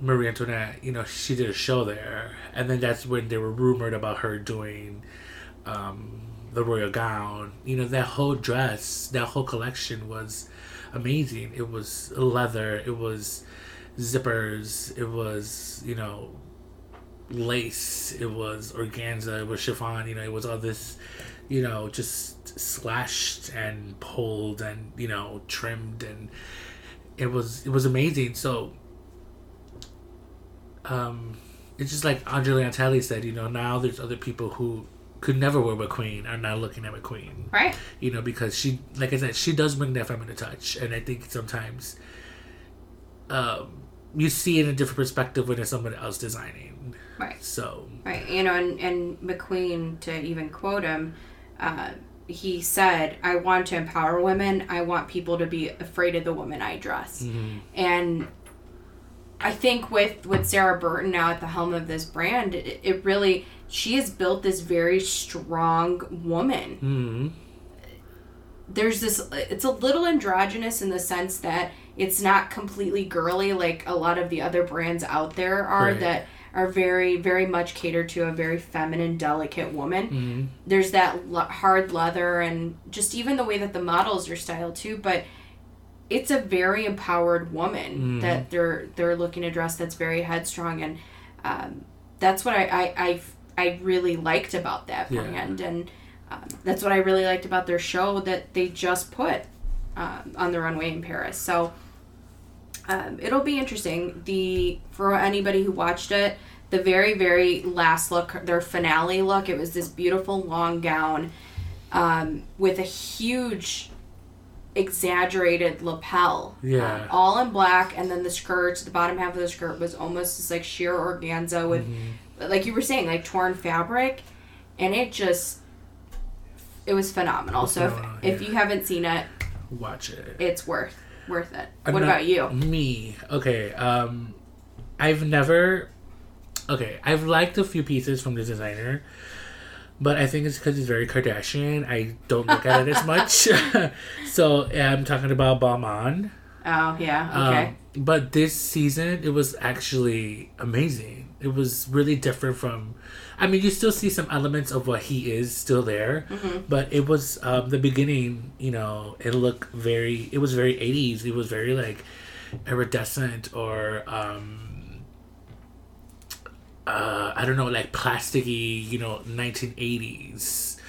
Marie Antoinette, you know, she did a show there, and then that's when they were rumored about her doing um, the royal gown. You know, that whole dress, that whole collection was amazing. It was leather, it was zippers, it was you know lace, it was organza, it was chiffon. You know, it was all this, you know, just slashed and pulled and you know trimmed and it was it was amazing. So um, it's just like Andre Leon Talley said, you know, now there's other people who could never wear McQueen are now looking at McQueen, right. You know, because she, like I said, she does bring that feminine touch, and I think sometimes um, you see it in a different perspective when there's somebody else designing. right. So Right, you know, and, and McQueen, to even quote him, uh, he said, I want to empower women. I want people to be afraid of the woman I dress. And I think with, with Sarah Burton now at the helm of this brand, it, it really, she has built this very strong woman. mm, There's this, it's a little androgynous in the sense that it's not completely girly like a lot of the other brands out there are Right. that are very, very much catered to a very feminine, delicate woman mm, there's that hard leather and just even the way that the models are styled too but it's a very empowered woman Mhm. that they're they're looking to dress that's very headstrong and um, that's what I, I I I really liked about that Yeah. brand and um, that's what I really liked about their show that they just put um, on the runway in Paris so um, it'll be interesting the for anybody who watched it the very very last look, their finale look, it was this beautiful long gown um, with a huge exaggerated lapel. Yeah. Um, all in black, and then the skirt, the bottom half of the skirt was almost this like sheer organza with, Mm-hmm. like you were saying, like torn fabric, and it just, it was phenomenal. so if, phenomenal, if yeah. you haven't seen it, Watch it. it's worth worth it. I'm what about you? Me. Okay. Um, I've never. Okay, I've liked a few pieces from the designer, but I think it's because it's very Kardashian. I don't look at it as much. so I'm talking about Balmain. Oh yeah, okay. Um, but this season, it was actually amazing. It was really different from. I mean, you still see some elements of what he is still there, but it was um, the beginning. You know, it looked very. It was very eighties. It was very like iridescent or. um uh, I don't know, like plasticky, you know, 1980s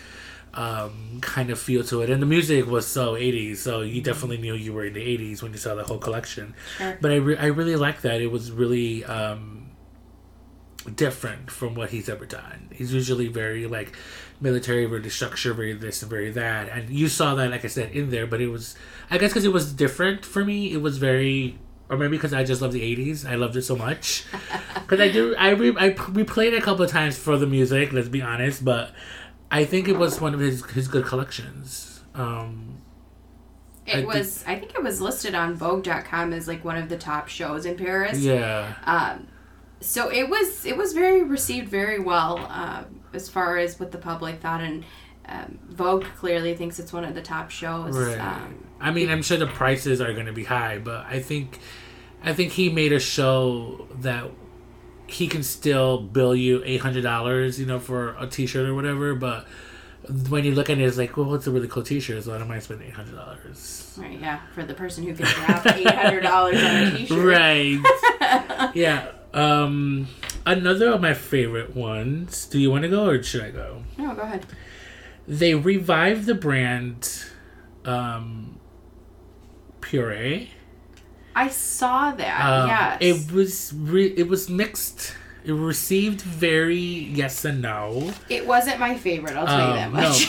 um, kind of feel to it. And the music was so 80s, so you definitely knew you were in the 80s when you saw the whole collection. Sure. But I, re- I really like that. It was really um, different from what he's ever done. He's usually very like military, very structure, very this and very that. And you saw that, like I said, in there. But it was, I guess, because it was different for me. It was very, or maybe because I just love the '80s. I loved it so much. Because I do, I re- I replayed a couple of times for the music. Let's be honest, but I think it was one of his his good collections. Um, I It think- was. I think it was listed on Vogue.com as like one of the top shows in Paris. yeah. Um, so it was. It was very received very well um, as far as what the public thought, and um, Vogue clearly thinks it's one of the top shows. Right. Um, I mean, I'm sure the prices are going to be high, but I think, I think he made a show that he can still bill you eight hundred dollars, you know, for a T-shirt or whatever. But when you look at it, it's like, well, what's a really cool T-shirt? So I don't mind spending eight hundred dollars. right. Yeah. For the person who can drop eight hundred dollars on a T-shirt. Right. yeah. Um, another of my favorite ones. Do you want to go or should I go? No, go ahead. They revived the brand, um, Poiret. I saw that. Um, yes. It was re- it was mixed. It received very yes and no. It wasn't my favorite. I'll tell you that Um, much.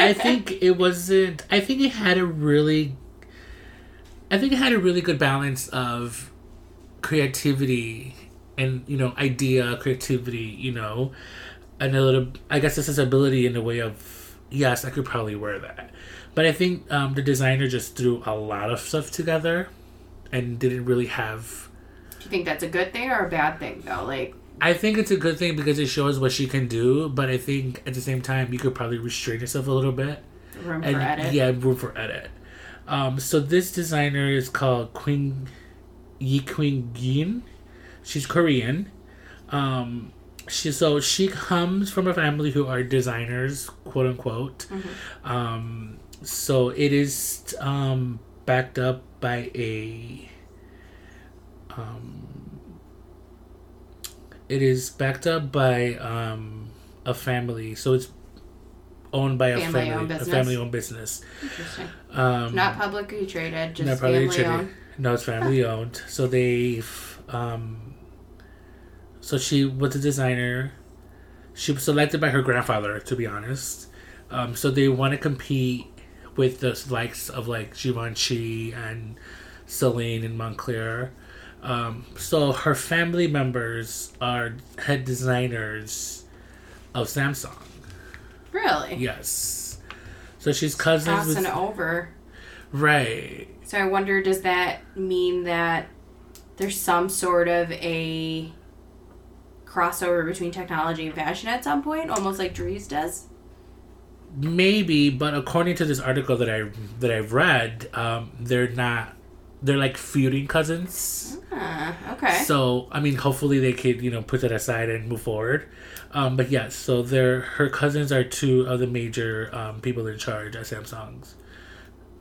I think it wasn't. I think it had a really. I think it had a really good balance of creativity and you know idea creativity you know and a little i guess this is ability in the way of yes i could probably wear that but i think um, the designer just threw a lot of stuff together and didn't really have Do you think that's a good thing or a bad thing though? Like, I think it's a good thing because it shows what she can do, but I think at the same time you could probably restrain yourself a little bit. room And for edit. yeah, room for edit. Um, so this designer is called Queen Yi Queen Yin. She's Korean. Um, she so she comes from a family who are designers, quote unquote. Um, so it is um, backed up by a. Um, it is backed up by um, a family, so it's owned by a Family-owned family, a family-owned business. Interesting. Um, Not publicly traded, just family traded. owned. No, it's family owned. So they've um so she was a designer. She was selected by her grandfather, to be honest. Um, so they want to compete with the likes of like Givenchy and Celine and Moncler. Um, so her family members are head designers of Samsung. Really? Yes. So she's cousins Crossing with over. right. So I wonder, does that mean that there's some sort of a crossover between technology and fashion at some point, almost like Dries does? Maybe, but according to this article that I that I've read, um, they're not. They're like feuding cousins. Ah, okay. So I mean, hopefully they could you know put that aside and move forward. Um, but yeah, so they're her cousins are two of the major um, people in charge at Samsung's.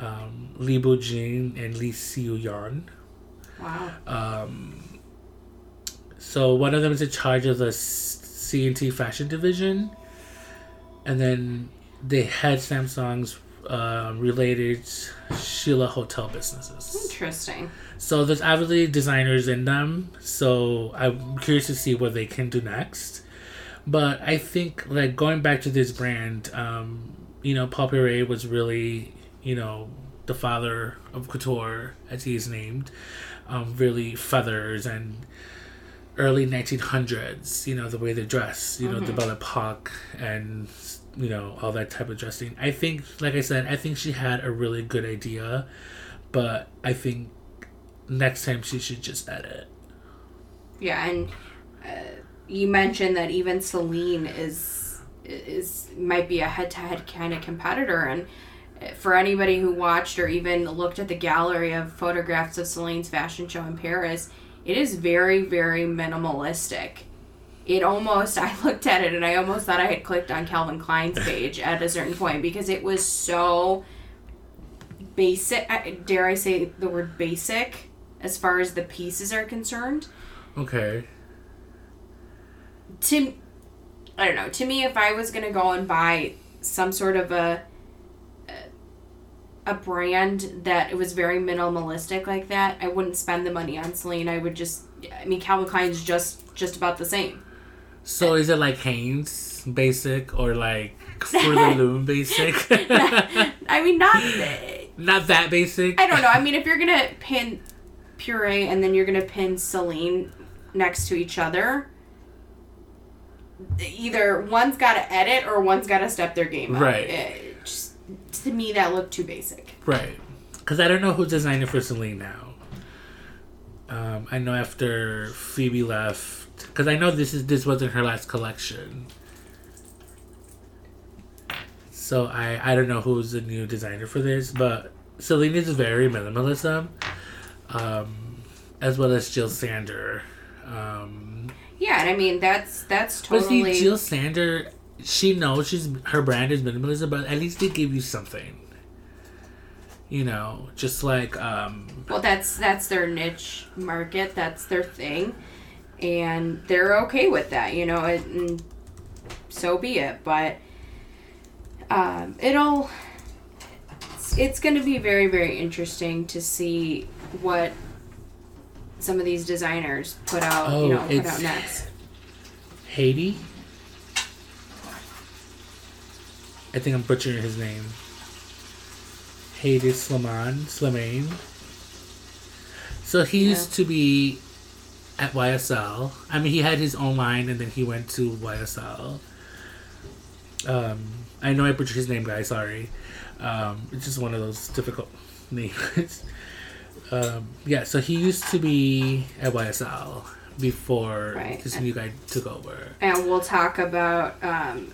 Um, Lee Boo-jin and Lee Li Xiuyan. wow. Um, so one of them is in charge of the C and T fashion division, and then they had Samsung's uh, related Shilla hotel businesses. Interesting. So there's obviously designers in them. So I'm curious to see what they can do next. But I think like going back to this brand, um, you know, Paul Poiret was really, you know, the father of couture, as he is named. Um, really feathers and early 1900s, you know, the way they dress, you know, the Belle Epoque and, you know, all that type of dressing. I think, like I said, I think she had a really good idea, but I think next time she should just edit. Yeah, and uh, you mentioned that even Celine is is might be a head-to-head kind of competitor and for anybody who watched or even looked at the gallery of photographs of Celine's fashion show in Paris, it is very very minimalistic. It almost I looked at it and I almost thought I had clicked on Calvin Klein's page at a certain point because it was so basic I- dare I say the word basic as far as the pieces are concerned Okay. to I don't know. To me, if I was gonna go and buy some sort of a a brand that it was very minimalistic like that, I wouldn't spend the money on Celine. I would just. I mean, Calvin Klein's just just about the same. So is it like Hanes basic or like For the Loom basic? I mean, not. Not that basic. I don't know. I mean, if you're gonna pin Poiret and then you're gonna pin Celine next to each other, either one's got to edit or one's got to step their game up. Right. It just, to me, that looked too basic. Right. Because I don't know who designed it for Celine now. Um, I know after Phoebe left, because I know this is this wasn't her last collection. So I I don't know who's the new designer for this, but Celine is very minimalism, um, as well as Jill Sander. Um, Yeah, and I mean that's that's but totally. see, Jill Sander, she knows she's her brand is minimalism, but at least they give you something. You know, just like um, well, that's that's their niche market. That's their thing, and they're okay with that. You know, it, and so be it. But um, it'll. It's, it's going to be very very interesting to see what some of these designers put out. Oh, you know, put out next. Haiti. I think I'm butchering his name. Haiti Slimane, Slimane. So he used to be at YSL. I mean, he had his own line, and then he went to YSL. Um, I know I butchered his name, guys. Sorry. Um, it's just one of those difficult names. um, yeah, so he used to be at YSL before Right. this new guy took over. and we'll talk about um,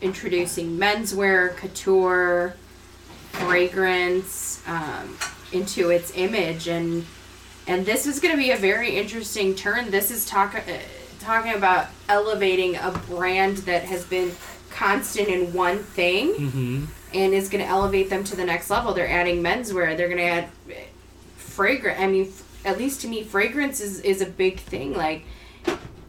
introducing menswear, couture, fragrance um, into its image, and and this is going to be a very interesting turn. This is talk uh, talking about elevating a brand that has been constant in one thing Mm-hmm. and is going to elevate them to the next level. They're adding menswear. They're going to add fragrance. I mean, f- at least to me, fragrance is, is a big thing. Like,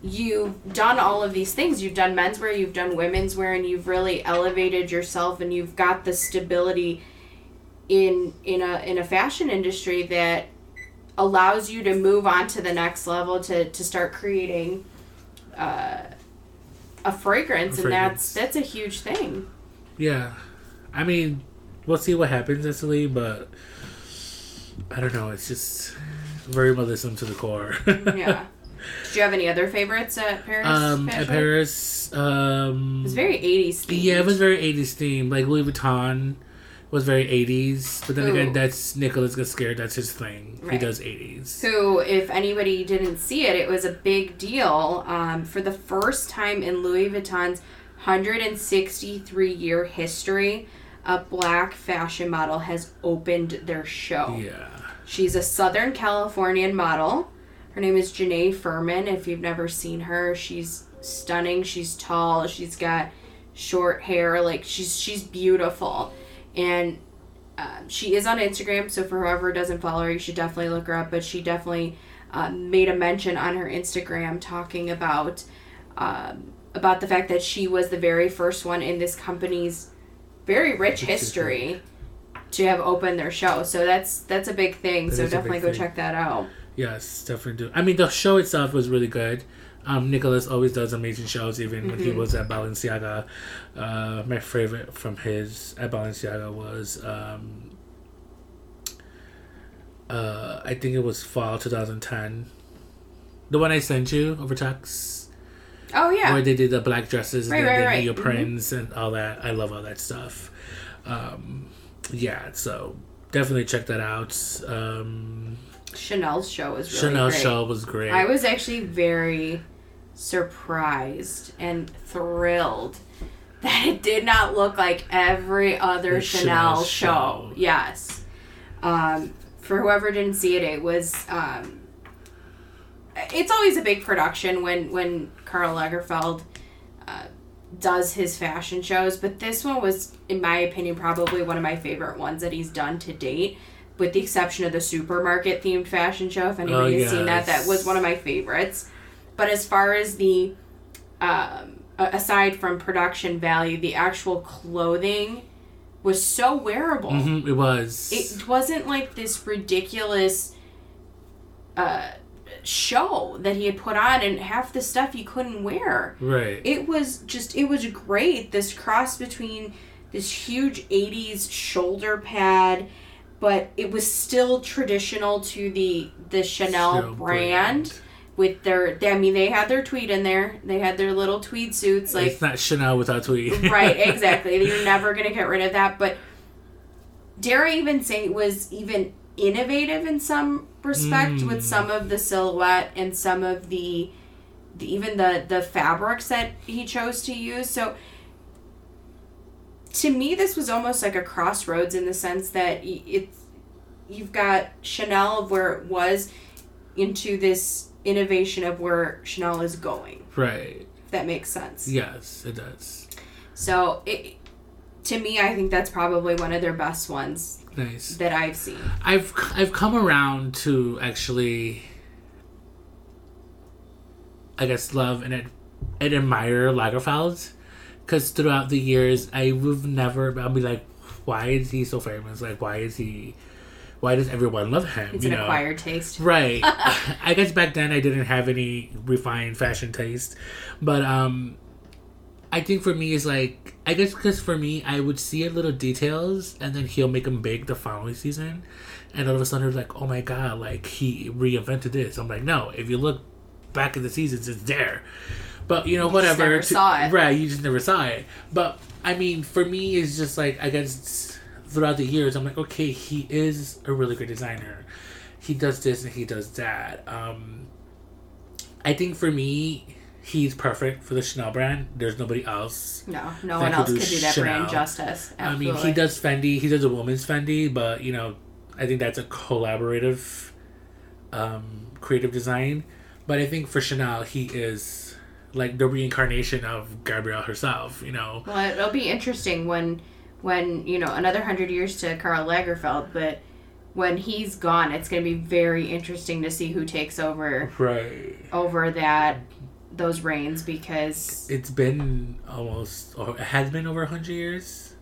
you've done all of these things. You've done menswear, you've done women's wear, and you've really elevated yourself, and you've got the stability in in a in a fashion industry that allows you to move on to the next level to to start creating uh, a fragrance, A and that's that's a huge thing. Yeah, I mean, we'll see what happens actually, but I don't know. It's just very Melissa to the core. yeah. Did you have any other favorites at Paris? um, at Paris, um, It was very 80s themed. yeah, it was very '80s theme. Like Louis Vuitton was very '80s, but then Ooh. again, that's Nicolas Ghesquière. That's his thing. He does '80s. So if anybody didn't see it, it was a big deal. Um, for the first time in Louis Vuitton's 163 year history, a black fashion model has opened their show. Yeah, She's a Southern Californian model. Her name is Janaye Furman. If you've never seen her, she's stunning. She's tall. She's got short hair. Like she's she's beautiful, and um, she is on Instagram. So for whoever doesn't follow her, you should definitely look her up. But she definitely um, made a mention on her Instagram talking about um, about the fact that she was the very first one in this company's very rich history to have opened their show. So that's that's a big thing. That so is a big definitely go thing. check that out. Yes, definitely do. I mean, the show itself was really good. Um, Nicolas always does amazing shows, even when he Mm-hmm. was at Balenciaga. Uh, my favorite from his at Balenciaga was, um, uh, I think it was fall 2010. The one I sent you over text, Oh yeah. where they did the black dresses Right, and right, the right. Mm-hmm. and all that. I love all that stuff. Um, yeah, so definitely check that out. Um, Chanel's show was really Chanel's great. show was great. I was actually very surprised and thrilled that it did not look like every other The Chanel, Chanel show. show. Yes. Um, for whoever didn't see it, it was. Um, it's always a big production when when Karl Lagerfeld uh, does his fashion shows, but this one was, in my opinion, probably one of my favorite ones that he's done to date. With the exception of the supermarket themed fashion show, if anybody Oh, has seen that, that was one of my favorites. But as far as the, um, aside from production value, the actual clothing was so wearable. Mhm, it was. It wasn't like this ridiculous uh, show that he had put on, and half the stuff you couldn't wear. right. It was just, it was great. This cross between this huge 80s shoulder pad, but it was still traditional to the the Chanel Still brand, with their, they, I mean, they had their tweed in there. They had their little tweed suits. Like, it's not Chanel without tweed. right, exactly. You're never gonna get rid of that. But dare I even say it was even innovative in some respect Mm. with some of the silhouette and some of the, the even the the fabrics that he chose to use. So to me, this was almost like a crossroads in the sense that it's you've got Chanel of where it was into this innovation of where Chanel is going. right. If that makes sense. Yes, it does. So it, to me, I think that's probably one of their best ones Nice. that I've seen. I've I've come around to actually, I guess, love and ad- and admire Lagerfeld, because throughout the years I would never. I'll be like, why is he so famous? Like, why is he? Why does everyone love him? It's you an know? acquired taste. Right. I guess back then I didn't have any refined fashion taste, but um, I think for me is like I guess because for me I would see a little details and then he'll make them big the following season, and all of a sudden it's like oh my god like he reinvented this. I'm like no, if you look back at the seasons, it's there. But you know just whatever. never to- saw it. Right, you just never saw it. But I mean, for me, it's just like I guess throughout the years, I'm like, okay, he is a really good designer. He does this and he does that. Um, I think for me, he's perfect for the Chanel brand. There's nobody else. No, no one else could do that Chanel. brand justice. Absolutely. I mean, he does Fendi. He does a woman's Fendi, but you know, I think that's a collaborative, um, creative design. But I think for Chanel, he is like the reincarnation of Gabrielle herself. You know, Well, it'll be interesting when, when you know, another hundred years to Karl Lagerfeld, but when he's gone, it's going to be very interesting to see who takes over right? over that those reigns because It's been almost, or it has been over a hundred years,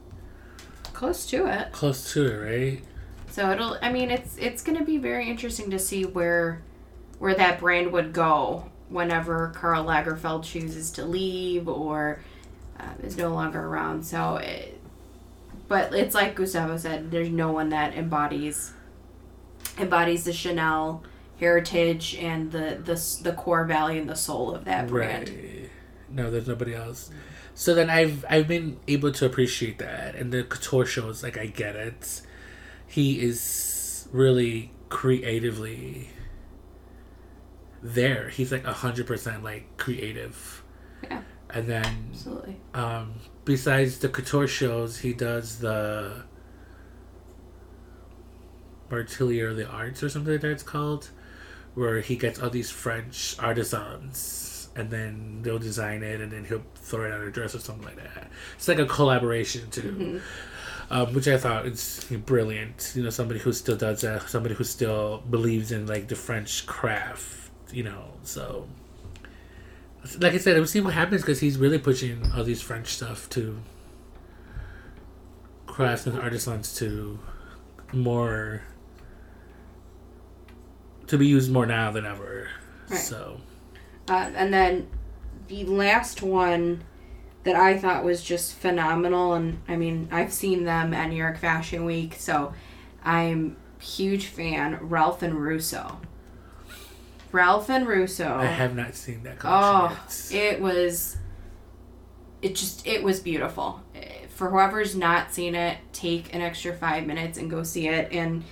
close to it. close to it, right? So it'll. I mean, it's it's going to be very interesting to see where where that brand would go whenever Karl Lagerfeld chooses to leave or uh, is no longer around. So, it, but it's like Gustavo said. There's no one that embodies embodies the Chanel heritage and the the the core value and the soul of that brand. Right. No, there's nobody else. So then I've I've been able to appreciate that, and the couture shows like I get it. He is really creatively there. He's like a hundred percent like creative. Yeah. And then Absolutely. um, besides the couture shows, he does the Martelier of the Arts or something like that it's called, where he gets all these French artisans and then they'll design it and then he'll throw it on a dress or something like that. It's like a collaboration too. Um, which I thought is brilliant. You know, somebody who still does that, somebody who still believes in like the French craft. You know, so like I said, we'll see what happens because he's really pushing all these French stuff to crafts and artisans to more to be used more now than ever. Right. So Uh, and then the last one that I thought was just phenomenal, and I mean, I've seen them at New York Fashion Week, so I'm huge fan. Ralph and Russo. Ralph and Russo. I have not seen that collection Oh, yet. it was. It just it was beautiful. For whoever's not seen it, take an extra five minutes and go see it. And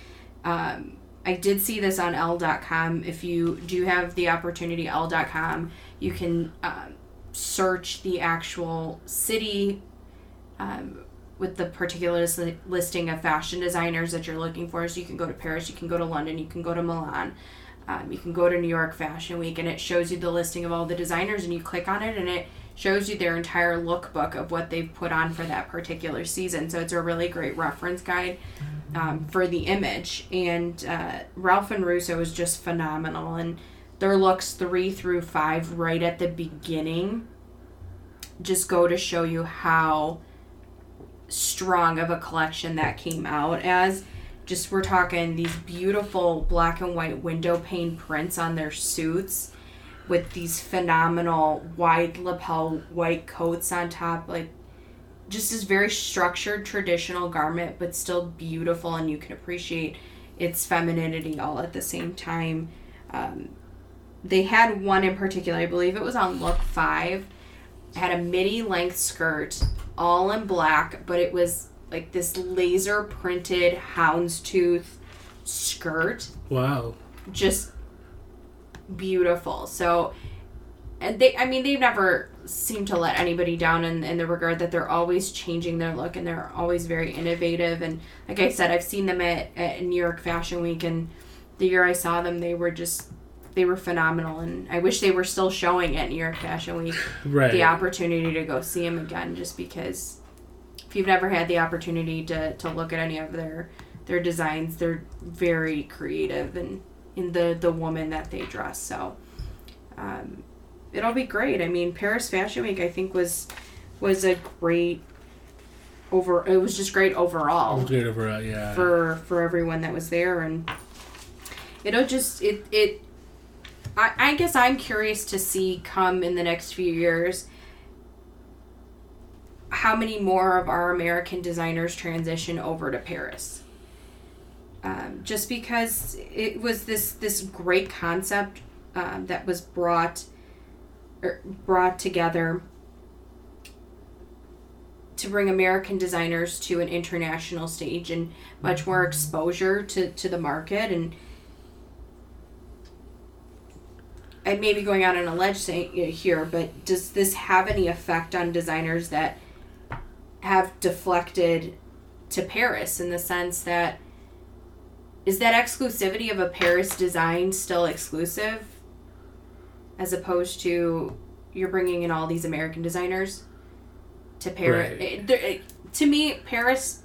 um, I did see this on Elle.com. If you do have the opportunity, Elle.com, you can um, search the actual city um, with the particular listing of fashion designers that you're looking for. So you can go to Paris, you can go to London, you can go to Milan. Um, you can go to New York Fashion Week and it shows you the listing of all the designers, and you click on it and it shows you their entire lookbook of what they've put on for that particular season. So it's a really great reference guide um, for the image. And uh, Ralph and Russo is just phenomenal, and their looks three through five right at the beginning just go to show you how strong of a collection that came out as just we're talking these beautiful black and white window pane prints on their suits with these phenomenal wide lapel white coats on top like just this very structured traditional garment but still beautiful and you can appreciate its femininity all at the same time. Um, they had one in particular i believe it was on look five had a midi length skirt all in black but it was like this laser printed houndstooth skirt Wow. just beautiful. So, and they, I mean, they've never seemed to let anybody down in, in the regard that they're always changing their look and they're always very innovative. And like I said, I've seen them at, at New York Fashion Week, and the year I saw them, they were just, they were phenomenal. And I wish they were still showing at New York Fashion Week Right. the opportunity to go see them again just because if you've never had the opportunity to, to look at any of their their designs they're very creative and in the the woman that they dress. So um, it'll be great. I mean paris fashion week i think was was a great over it was just great overall Good overall, yeah. for for everyone that was there. And it'll just it it I, I guess i'm curious to see come in the next few years how many more of our american designers transition over to paris? Um, just because it was this this great concept um, that was brought er, brought together to bring American designers to an international stage and much more exposure to, to the market and I may be going out on a ledge here, but does this have any effect on designers that have deflected to Paris in the sense that is that exclusivity of a Paris design still exclusive as opposed to you're bringing in all these American designers to Paris? Right. It- there- it- to me, Paris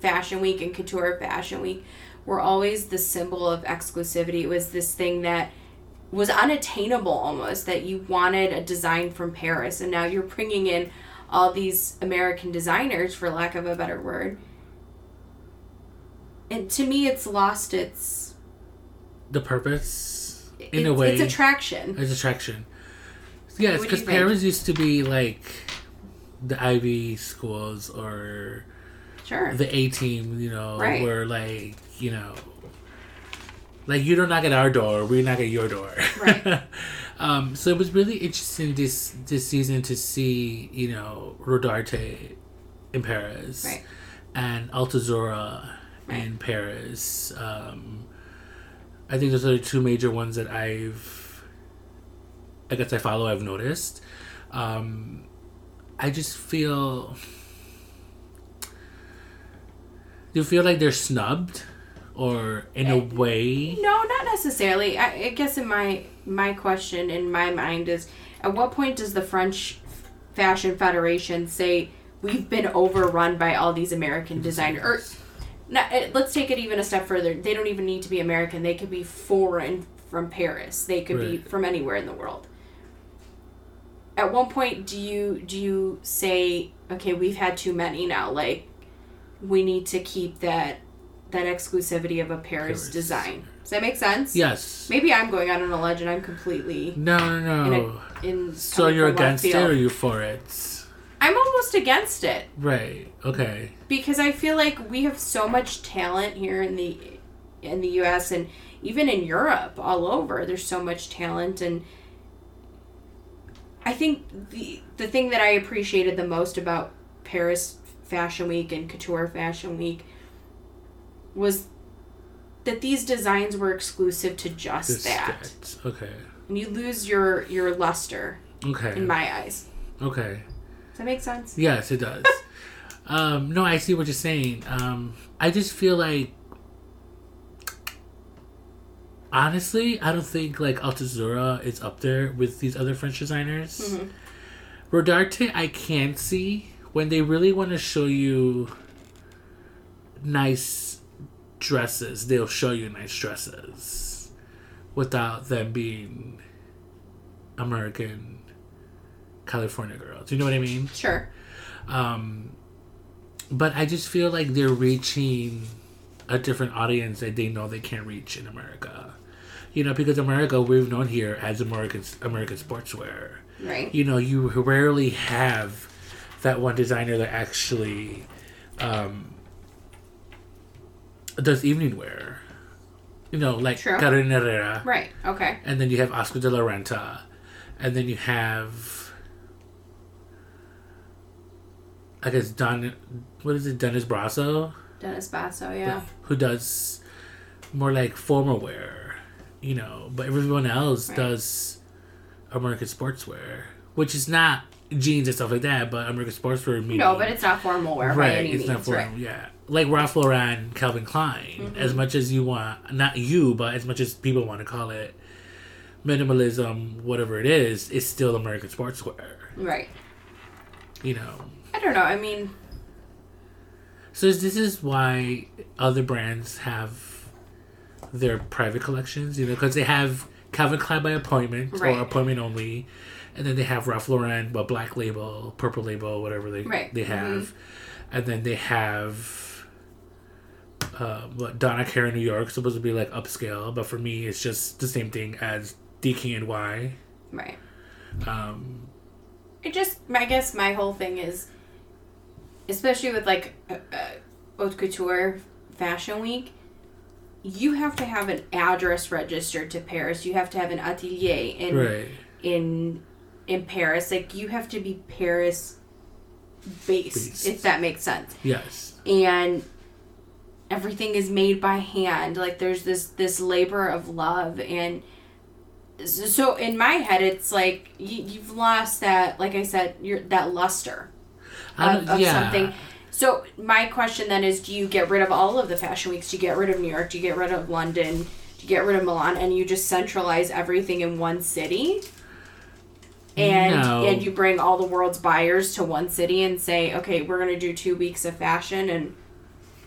Fashion Week and Couture Fashion Week were always the symbol of exclusivity. It was this thing that was unattainable almost that you wanted a design from Paris, and now you're bringing in all these American designers, for lack of a better word. And to me, it's lost its the purpose, in it's, a way, It's attraction. It's attraction. Yeah, it's because? Paris used to be like the Ivy schools or Sure. the A team, you know, Right. where like, you know, like you don't knock at our door, we knock at your door. Right. um, so it was really interesting this this season to see, you know, Rodarte in Paris Right. and Altuzarra Right. in Paris. Um, I think those are the two major ones that I've, I guess I follow. I've noticed. Um, I just feel. Do you feel like they're snubbed, or in a way? No, not necessarily. I, I guess in my my question in my mind is, at what point does the French Fashion Federation say we've been overrun by all these American designers? Or not, eh, let's take it even a step further. They don't even need to be American. They could be foreign from Paris. They could be from anywhere in the world. At one point, do you do you say, okay, we've had too many now? Like, we need to keep that that exclusivity of a Paris, Paris. design. Does that make sense? Yes. Maybe I'm going out on a ledge and I'm completely No, no, in, no. a, in so you're against it or you for it? I'm almost against it Right. Okay. because I feel like we have so much talent here in the in the US and even in Europe all over there's so much talent and I think the the thing that I appreciated the most about Paris Fashion Week and Couture Fashion Week was that these designs were exclusive to just that. Okay. And you lose your your luster Okay. in my eyes. okay. Does that make sense? Yes, it does. um, no, I see what you're saying. Um, I just feel like, honestly, I don't think like Altuzarra is up there with these other French designers. Mhm. Rodarte, I can see when they really want to show you nice dresses. They'll show you nice dresses without them being American California girls. You know what I mean? Sure. Um, but I just feel like they're reaching a different audience that they know they can't reach in America. You know, because America we've known here as American American sportswear. Right. You know, you rarely have that one designer that actually um, does evening wear. You know, like True. Karen Herrera, Right. Okay. and then you have Oscar de la Renta, and then you have I guess Don what is it, Dennis Brasso, Dennis Basso, yeah. who does more like formal wear, you know, but everyone else Right. does American sportswear, which is not jeans and stuff like that, but American sportswear meaning No, but it's not formal wear by right, any it's means. not formal, right. yeah. Like Ralph Lauren, Calvin Klein, Mm-hmm. as much as you want, not you, but as much as people want to call it minimalism, whatever it is, it's still American sportswear, Right. you know. I don't know. I mean, So this is why other brands have their private collections, you know, because they have Calvin Klein by appointment Right. or appointment only, and then they have Ralph Lauren, but Black Label, Purple Label, whatever they Right. they have, and then they have uh, what Donna Karan New York supposed to be like upscale, but for me it's just the same thing as DKNY. right. Um, It just, I guess my whole thing is, especially with like uh, uh, haute couture fashion week, you have to have an address registered to Paris. You have to have an atelier in right. in in Paris. Like you have to be Paris based, Based. if that makes sense. Yes. and everything is made by hand like there's this this labor of love and so in my head it's like you, you've lost that like i said your that luster of, of yeah. something so my question then is do you get rid of all of the fashion weeks do you get rid of new york do you get rid of london do you get rid of milan and you just centralize everything in one city and No. and you bring all the world's buyers to one city and say okay we're going to do two weeks of fashion and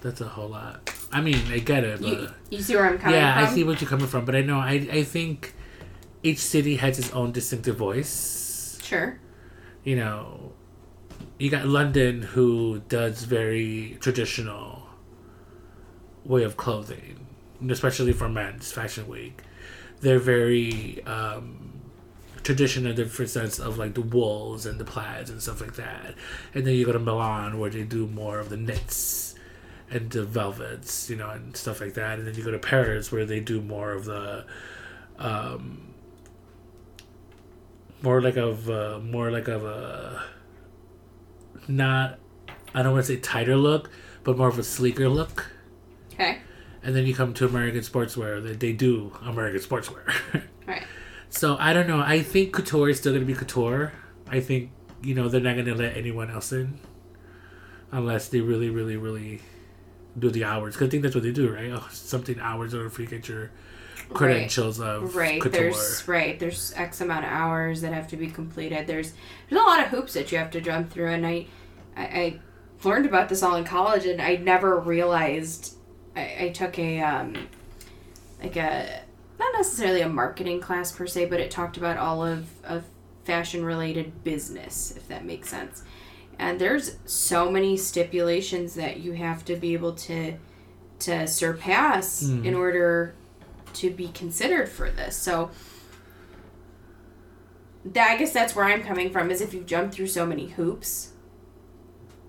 That's a whole lot. I mean, I get it, but you, you see where i'm coming yeah, from I see what you're coming from. But I know I I think each city has its own distinctive voice. sure You know, you got London who does very traditional way of clothing, especially for men's fashion week. They're very um, traditional in the sense of like the wools and the plaids and stuff like that. And then you go to Milan where they do more of the knits and the velvets, you know, and stuff like that. And then you go to Paris where they do more of the um, more like of uh, more like of a not I don't want to say tighter look, but more of a sleeker look. okay And then you come to American sportswear, they, they do American sportswear. right so I don't know. I think couture is still going to be couture. I think you know they're not going to let anyone else in unless they really, really, really do the hours. Because I think that's what they do, right? Oh, something hours order for you get your credentials of right couture. there's right there's x amount of hours that have to be completed there's there's a lot of hoops that you have to jump through and i i, I learned about this all in college and i never realized i, I took a um like a not necessarily a marketing class per se but it talked about all of of fashion related business if that makes sense and there's so many stipulations that you have to be able to to surpass Mm. in order to be considered for this. So that, I guess that's where I'm coming from is if you've jumped through so many hoops,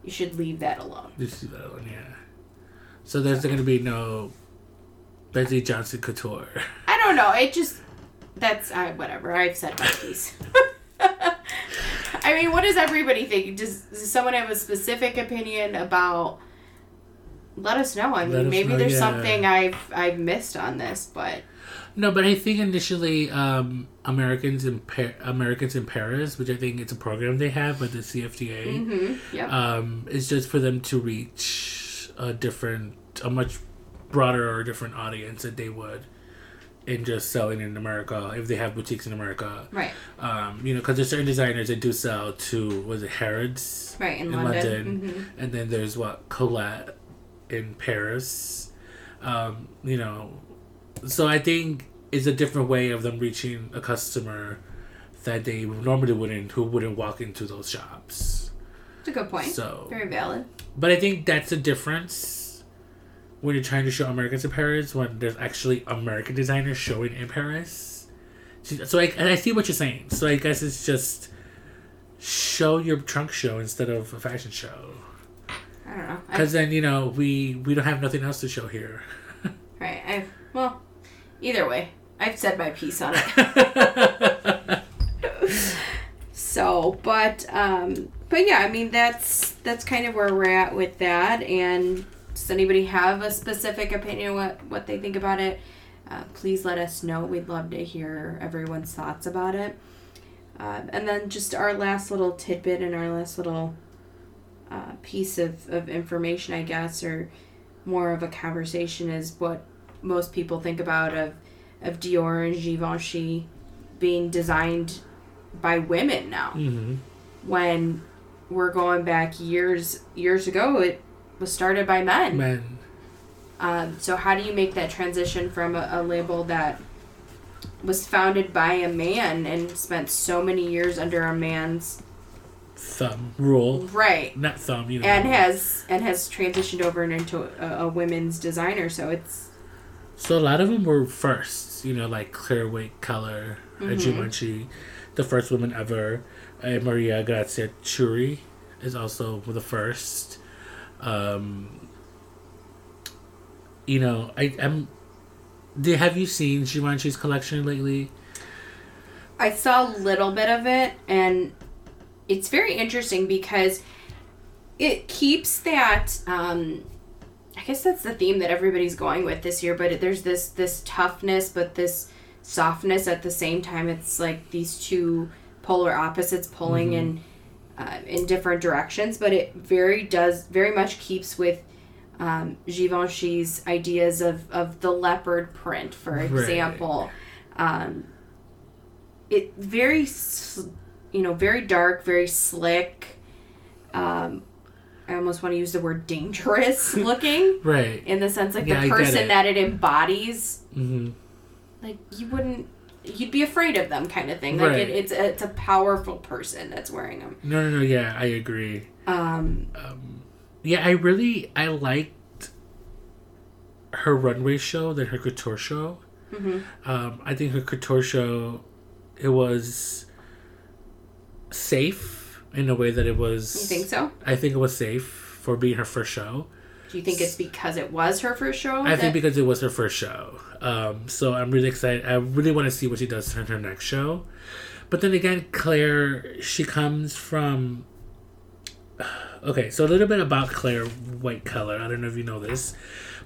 you should leave that alone. This is that one, yeah. So there's going to be no Betsy Johnson Couture. I don't know. It just that's uh, whatever. I've said my piece. I mean, what does everybody think? Does, does someone have a specific opinion about? Let us know. I mean, maybe know, there's yeah. something I've I've missed on this, but No, but I think initially um, Americans in pa- Americans in Paris, which I think it's a program they have with the CFDA, mhm, yep. um, is just for them to reach a different, a much broader or different audience that they would in just selling in America if they have boutiques in America. right, Um, you know, because there's certain designers that do sell to was it Harrods, right in, in London. London. Mhm. and then there's what Colette in Paris. Um, you know, so I think it's a different way of them reaching a customer that they normally wouldn't, who wouldn't walk into those shops. It's a good point. So, Very valid. but I think that's the difference when you're trying to show Americans in Paris when there's actually American designers showing in Paris. So I, and I see what you're saying. So I guess it's just show your trunk show instead of a fashion show. I don't know. Because then you know we we don't have nothing else to show here. right. I well, either way, I've said my piece on it. So, but um, but yeah, I mean that's that's kind of where we're at with that. And does anybody have a specific opinion what what they think about it? Uh, please let us know. We'd love to hear everyone's thoughts about it. Uh, and then just our last little tidbit and our last little uh, piece of, of information, I guess, or more of a conversation is what most people think about of of Dior and Givenchy being designed by women now hmm when we're going back years years ago it was started by men Men, um, so how do you make that transition from a, a label that was founded by a man and spent so many years under a man's thumb rule, right not thumb. You know, and has and has transitioned over into a, a women's designer so it's so a lot of them were firsts. You know, like Clare Waight Keller, mm Mhm. Givenchy, the first woman ever. Uh, Maria Grazia Chiuri is also the first. Um, you know, I am. Did, have you seen Givenchy's collection lately? I saw a little bit of it, and it's very interesting because it keeps that. Um, I guess that's the theme that everybody's going with this year. But there's this this toughness, but this softness at the same time. It's like these two polar opposites pulling in uh, in different directions. But it very does very much keeps with. Um, Givenchy's ideas of, of the leopard print, for Right. example, um, it very you know very dark very slick um i almost want to use the word dangerous looking Right. in the sense like Yeah, the person it. that it embodies Mm-hmm. like you wouldn't you'd be afraid of them kind of thing like Right. it, it's a, it's a powerful person that's wearing them No, no, no. Yeah, I agree. um Um, yeah, I really I liked her runway show than her couture show. mhm. Um, I think her couture show it was safe in a way that it was. you think so I think it was safe for being her first show. Do you think it's because it was her first show I that- think because it was her first show. Um, so I'm really excited. I really want to see what she does in her next show. But then again, Clare, she comes from. Okay, so a little bit about Clare Waight Keller. I don't know if you know this,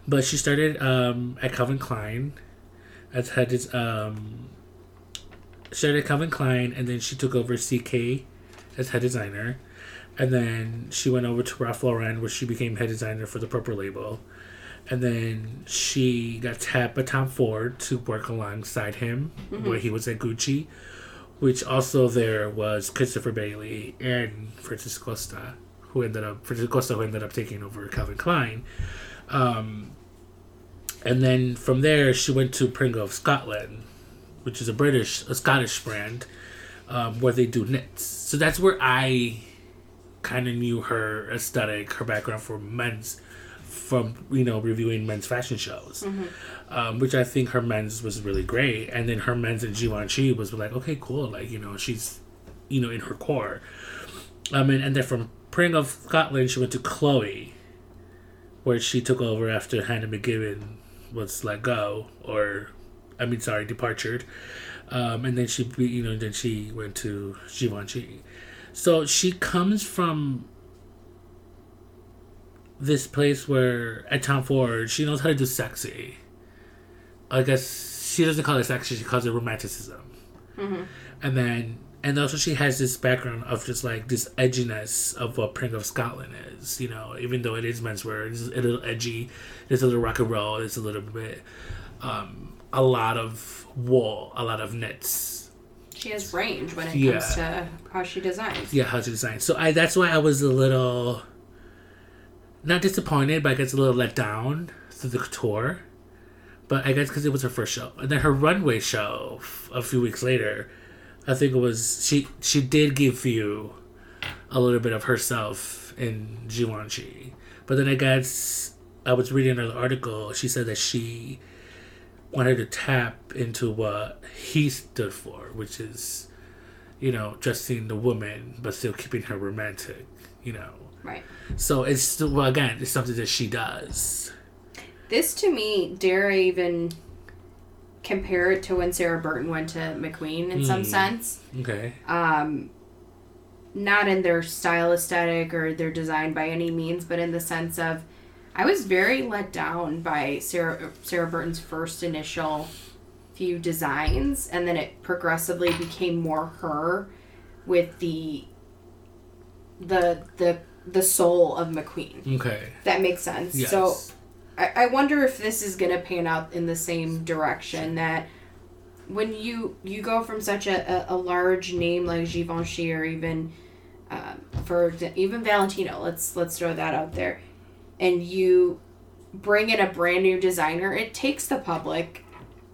but she started um, at Calvin Klein as head um, started at Calvin Klein, and then she took over CK as head designer, and then she went over to Ralph Lauren, where she became head designer for the Purple Label and then she got tapped by Tom Ford to work alongside him, where he was at Gucci, which also there was Christopher Bailey and Francisco Costa, who ended up Francisco Costa who ended up taking over Calvin Klein. Um, and then from there, she went to Pringle of Scotland, which is a British, a Scottish brand, um, where they do knits. So that's where I kind of knew her aesthetic, her background for men's, from you know reviewing men's fashion shows, um, which I think her men's was really great, and then her men's in Givenchy was like okay, cool, like you know she's, you know, in her core. I mean, and then from Pringle of Scotland, she went to Chloe, where she took over after Hannah MacGibbon was let go, or I mean, sorry, departured. Um, and then she, you know, then she went to Givenchy. So she comes from this place where at Tom Ford, she knows how to do sexy. I guess she doesn't call it sexy; she calls it romanticism. And then, and also she has this background of just like this edginess of what Pringle of Scotland is. You know, even though it is menswear, it's a little edgy. It's a little rock and roll. It's a little bit, um, a lot of wool, a lot of knits. She has range when it Yeah. comes to how she designs. Yeah, how she designs. So I that's why I was a little not disappointed, but I guess a little let down through the tour. But I guess because it was her first show, and then her runway show f- a few weeks later, I think it was she she did give you a little bit of herself in Givenchy. But then I guess I was reading another article. She said that she wanted to tap into what he stood for, which is you know, dressing the woman but still keeping her romantic, you know. Right. So it's still, well, again, it's something that she does. This to me, dare I even compare it to when Sarah Burton went to McQueen in some Hmm. sense. Okay. Um, not in their style aesthetic or their design by any means, but in the sense of I was very let down by Sarah Sarah Burton's first initial few designs, and then it progressively became more her with the the the the soul of McQueen. Okay. That makes sense. Yes. So I, I wonder if this is going to pan out in the same direction that when you you go from such a, a, a large name like Givenchy or even um, for even Valentino, let's let's throw that out there, and you bring in a brand new designer, it takes the public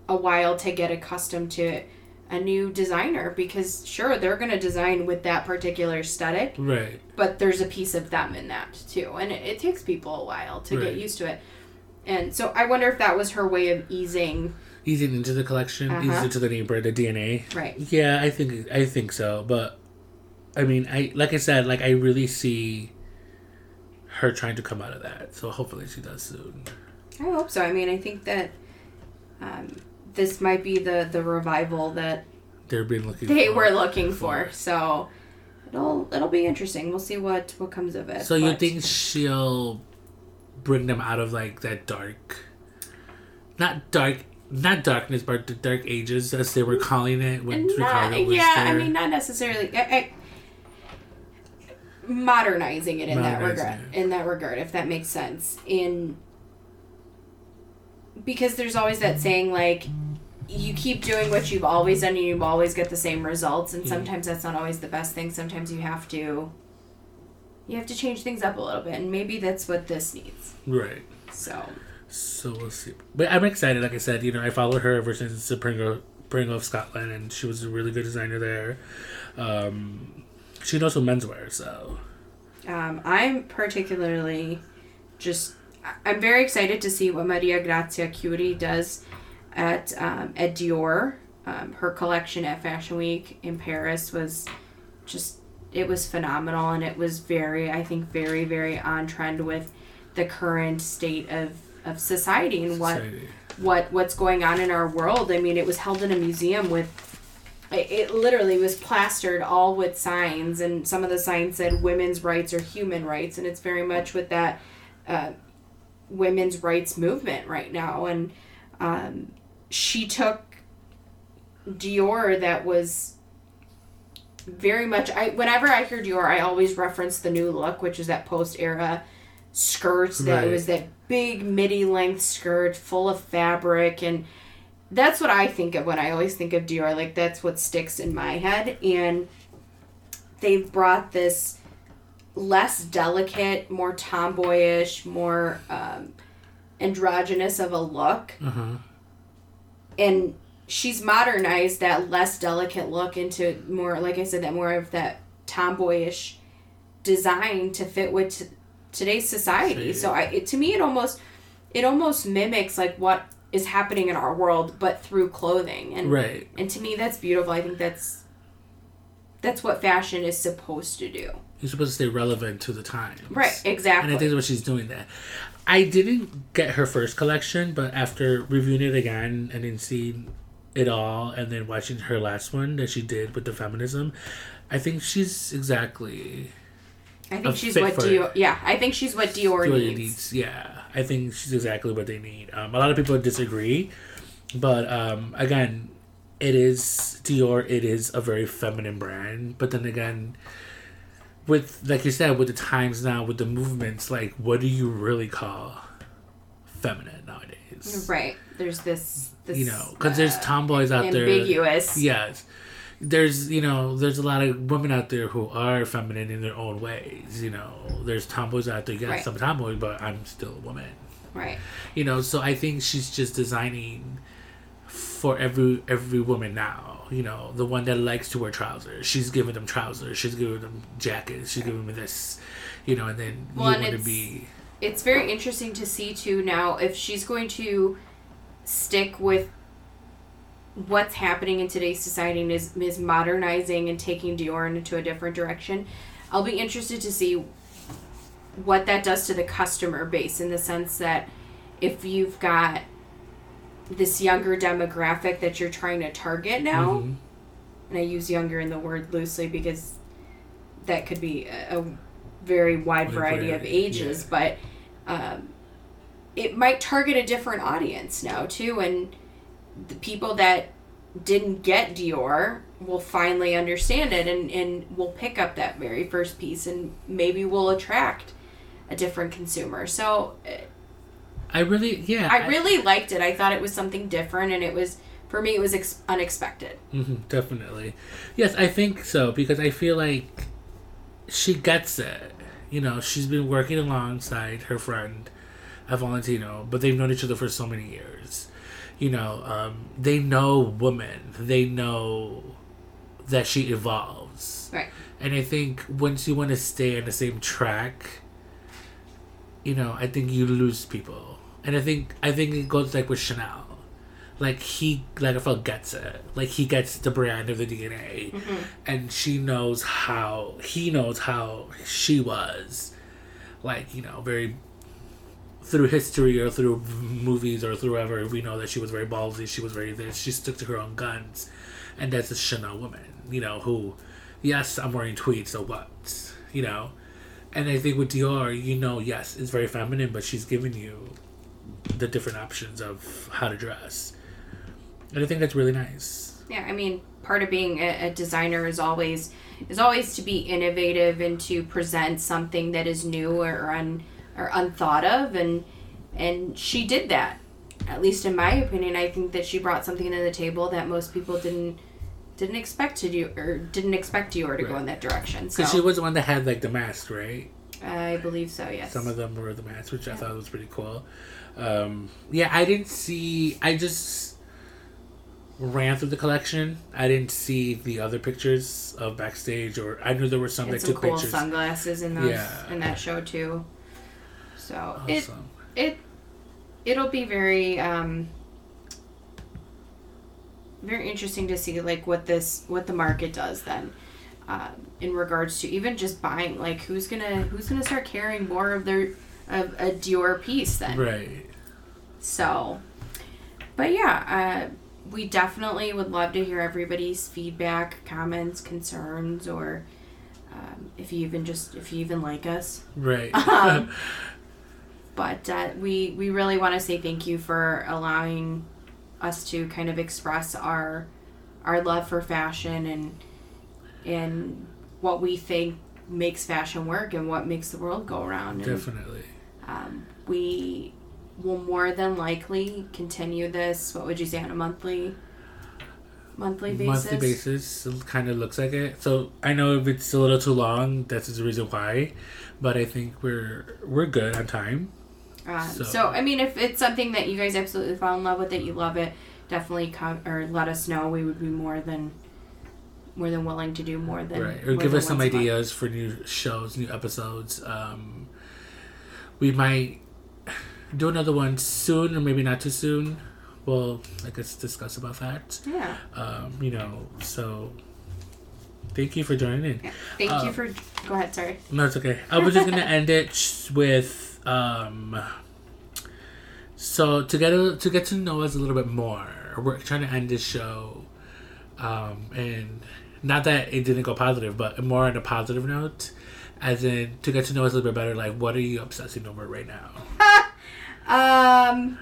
a while to get accustomed to a new designer because sure they're going to design with that particular aesthetic right. but there's a piece of them in that too and it, it takes people a while to get used to it and so i wonder if that was her way of easing Easing into the collection, Uh-huh. easing into the the DNA. right Yeah, I think I think so, but I mean, I like I said, like I really see her trying to come out of that. So hopefully she does soon. i hope so i mean i think that um, this might be the the revival that They've been looking. they for. were looking for so it'll it'll be interesting we'll see what what comes of it So you think she'll bring them out of like that dark, not dark, not darkness, but the dark ages as they were calling it when not, Riccardo was yeah, I mean, not necessarily. I, I, modernizing it in that regard. it. In that regard, if that makes sense. In because there's always that saying like you keep doing what you've always done and you always get the same results and sometimes that's not always the best thing sometimes you have to you have to change things up a little bit and maybe that's what this needs right. so So we'll see. But I'm excited. Like I said, you know, I followed her ever since the Pringle, Pringle of Scotland, and she was a really good designer there. Um, she knows some menswear, so Um, I'm particularly just I'm very excited to see what Maria Grazia Chiuri does at um, at Dior. Um, her collection at Fashion Week in Paris was just it was phenomenal and it was very I think very very on trend with the current state of of society and what Society. what what's going on in our world. I mean, it was held in a museum with it, it literally was plastered all with signs, and some of the signs said "women's rights" or "human rights," and it's very much with that uh, women's rights movement right now. And um, she took Dior that was very much I whenever I hear Dior, I always reference the new look, which is that post era skirt that Right. was that big midi length skirt full of fabric and that's what I think of when I always think of Dior. Like that's what sticks in my head. And they've brought this less delicate, more tomboyish, more um, androgynous of a look. Huh. And she's modernized that less delicate look into more, like I said, that more of that tomboyish design to fit with t- today's society. So I, it, to me, it almost it almost mimics like what is happening in our world, but through clothing. And Right. and to me, that's beautiful. I think that's that's what fashion is supposed to do. You're supposed to stay relevant to the times. Right. Exactly. And I think that's what she's doing That I didn't get her first collection, but after reviewing it again and then seeing it all and then watching her last one that she did with the feminism, I think she's exactly I think she's what Dior. Yeah, I think she's what Dior needs. needs. Yeah, I think she's exactly what they need. Um, a lot of people disagree, but um, again, it is Dior. It is a very feminine brand, but then again, with like you said, with the times now, with the movements, like what do you really call feminine nowadays? Right. There's this. this You know, because there's uh, tomboys out there. ambiguous. Yes. There's you know there's a lot of women out there who are feminine in their own ways. You know there's tomboys out there. Yes, Right. I'm a tomboy, but I'm still a woman. Right. You know, so I think she's just designing for every every woman now. You know, the one that likes to wear trousers, she's giving them trousers. She's giving them jackets. She's giving them this. You know, and then Well, you want to be It's very interesting to see too now if she's going to stick with what's happening in today's society and is, is modernizing and taking Dior into a different direction. I'll be interested to see what that does to the customer base in the sense that if you've got this younger demographic that you're trying to target now, Mhm. and I use younger in the word loosely because that could be a, a very wide Wide variety of variety, ages, but um, it might target a different audience now too, and the people that didn't get Dior will finally understand it and, and will pick up that very first piece and maybe will attract a different consumer. So I really yeah. I really liked it. I thought it was something different and it was for me it was ex- unexpected. hmm definitely. Yes, I think so because I feel like she gets it. You know, she's been working alongside her friend Valentino, but they've known each other for so many years. You know, um, they know women. They know that she evolves. Right. And I think once you want to stay on the same track, you know, I think you lose people. And I think I think it goes like with Chanel. Like he like I felt gets it. Like he gets the brand of the DNA. And she knows how he knows how she was. Like, you know, very through history or through movies or through whatever, we know that she was very ballsy, she was very this, she stuck to her own guns. And that's a Chanel woman, you know, who yes, I'm wearing tweeds, so what? You know? And I think with Dior, you know, yes, it's very feminine, but she's giving you the different options of how to dress. And I think that's really nice. Yeah, I mean, part of being a, a designer is always is always to be innovative and to present something that is new or un or unthought of, and and she did that. At least in my opinion, I think that she brought something to the table that most people didn't didn't expect to do or didn't expect Dior to go in that direction. So Because she was the one that had like the mask, right? I believe so. Yes. Some of them were the mask, which I thought was pretty cool. Um, yeah, I didn't see. I just ran through the collection. I didn't see the other pictures of backstage, or I knew there were some and that some took cool pictures. sunglasses in those Yeah. in that show too. So it Awesome. it it'll be very um very interesting to see like what this what the market does then um, in regards to even just buying like who's gonna who's gonna start carrying more of their of a Dior piece then Right. so but yeah uh, we definitely would love to hear everybody's feedback comments concerns or um, if you even just if you even like us Right. Um, but uh, we we really want to say thank you for allowing us to kind of express our our love for fashion and and what we think makes fashion work and what makes the world go around. And, Definitely. um, we will more than likely continue this. What would you say on a monthly monthly basis? Monthly basis, it kind of looks like it. So I know if it's a little too long, that's the reason why. But I think we're we're good on time. Um, So- so. I mean, if it's something that you guys absolutely fall in love with, that you love it, definitely come or let us know. We would be more than more than willing to do more than right or give us some ideas for new shows new episodes um we might do another one soon or maybe not too soon we'll i guess discuss about that Yeah. um you know so thank you for joining in yeah. Thank Uh, you for. Go ahead. Sorry. no it's okay i was just gonna end it with um so to get a, to get to know us a little bit more we're trying to end this show um and not that it didn't go positive but more on a positive note as in to get to know us a little bit better like what are you obsessing over right now Um.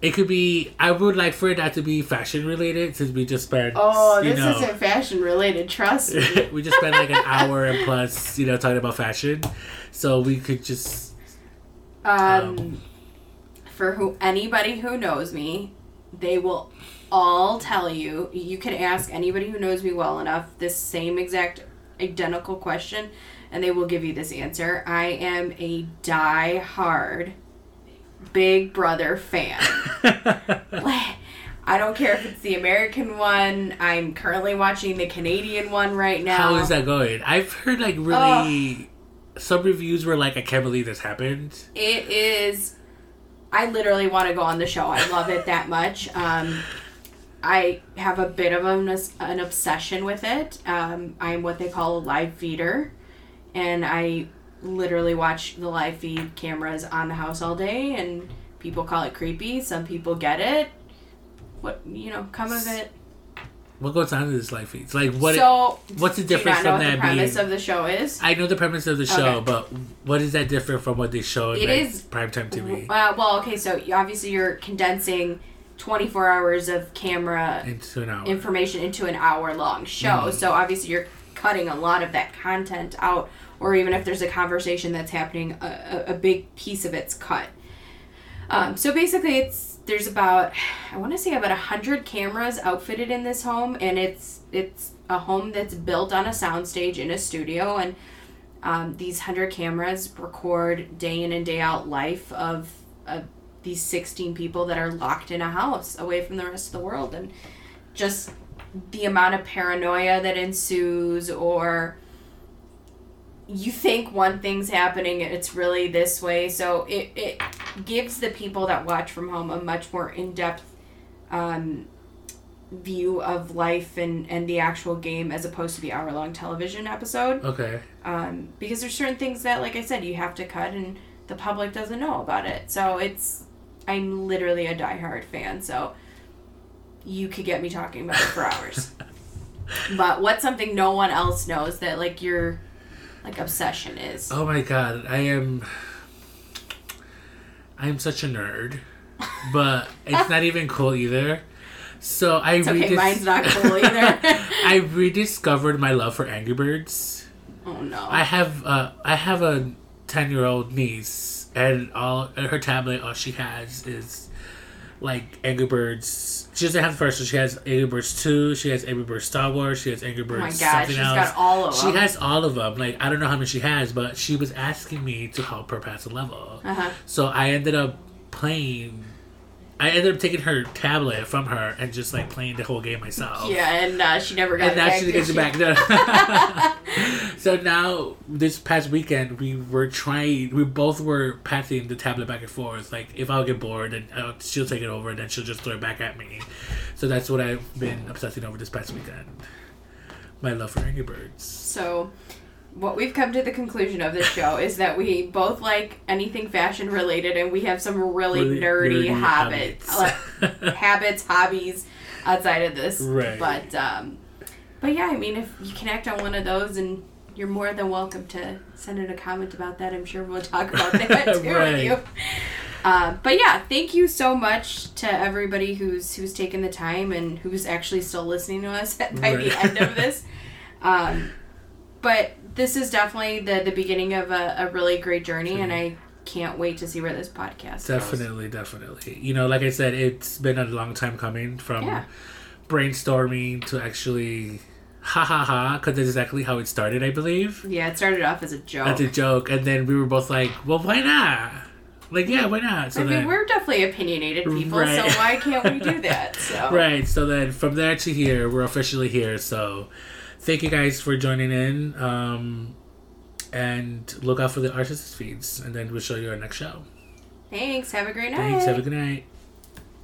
it could be i would like for it not to be fashion related since we just spent Oh, this know, isn't fashion related. Trust me. we just spent like an hour and plus you know talking about fashion so we could just Um, for who anybody who knows me, they will all tell you. You can ask anybody who knows me well enough this same exact identical question, and they will give you this answer. I am a die hard Big Brother fan. I don't care if it's the American one. I'm currently watching the Canadian one right now. How is that going? I've heard like really some reviews were like, I can't believe this happened. It is. I literally want to go on the show. I love it that much. Um, I have a bit of an, an obsession with it. Um, I'm what they call a live feeder, and I literally watch the live feed cameras on the house all day. And people call it creepy. Some people get it. What you know, come of it. What goes on in this life feeds? Like what? so, what's the difference from what the that premise being? of the show is? I know the premise of the show, Okay. but what is that different from what they show in like, primetime TV Uh, well, okay, so obviously you're condensing 24 hours of camera into information into an hour long show. Mhm. So obviously you're cutting a lot of that content out, or even if there's a conversation that's happening, a, a, a big piece of it's cut. Um, so basically, it's there's about I want to say about a hundred cameras outfitted in this home, and it's it's a home that's built on a soundstage in a studio, and um, these hundred cameras record day in and day out life of, of these sixteen people that are locked in a house away from the rest of the world, and just the amount of paranoia that ensues or you think one thing's happening and it's really this way. So it, it gives the people that watch from home a much more in-depth um, view of life and, and the actual game as opposed to the hour-long television episode. Okay. um, because there's certain things that like i said you have to cut and the public doesn't know about it. So it's i'm literally a diehard fan so you could get me talking about it for hours. But what's something no one else knows that like your like obsession is Oh my god, I am. I am such a nerd, but it's not even cool either. So I it's okay redis- mine's not cool either I rediscovered my love for Angry Birds. oh no I have uh, I have a ten year old niece, and all her tablet, all she has is like Angry Birds. She doesn't have the first one. She has Angry Birds Two. She has Angry Birds Star Wars. She has Angry oh Birds my gosh something she's else. got all of them. She has all of them. Like I don't know how many she has, but she was asking me to help her pass a level. uh-huh So I ended up playing. I ended up taking her tablet from her and just like playing the whole game myself. yeah and uh, she never got And it now back, she gets it back. No. so now this past weekend we were trying. We both were passing the tablet back and forth. Like if I'll get bored, and uh, she'll take it over, and then she'll just throw it back at me. So that's what I've been obsessing over this past weekend. My love for Angry Birds. So, what we've come to the conclusion of this show is that we both like anything fashion related, and we have some really, Really nerdy, nerdy habits, habits. like, habits, hobbies outside of this. Right. But, um, but yeah, I mean, if you connect on one of those, and you're more than welcome to send in a comment about that. I'm sure we'll talk about that too Right. with you. Uh, but yeah, thank you so much to everybody who's who's taken the time and who's actually still listening to us by the end of this. Um, but this is definitely the the beginning of a, a really great journey, and I can't wait to see where this podcast goes. Definitely, definitely. You know, like I said, it's been a long time coming from Yeah. brainstorming to actually ha ha ha, because that's exactly how it started, I believe. Yeah, it started off as a joke. That's a joke, and then we were both like, "Well, why not? like, yeah, why not? So I then, we're definitely opinionated people, Right. so why can't we do that? So right. So then, from there to here, we're officially here. So, thank you guys for joining in. Um, and look out for the artist's feeds, and then we'll show you our next show. Thanks. Have a great night. Thanks. Have a good night.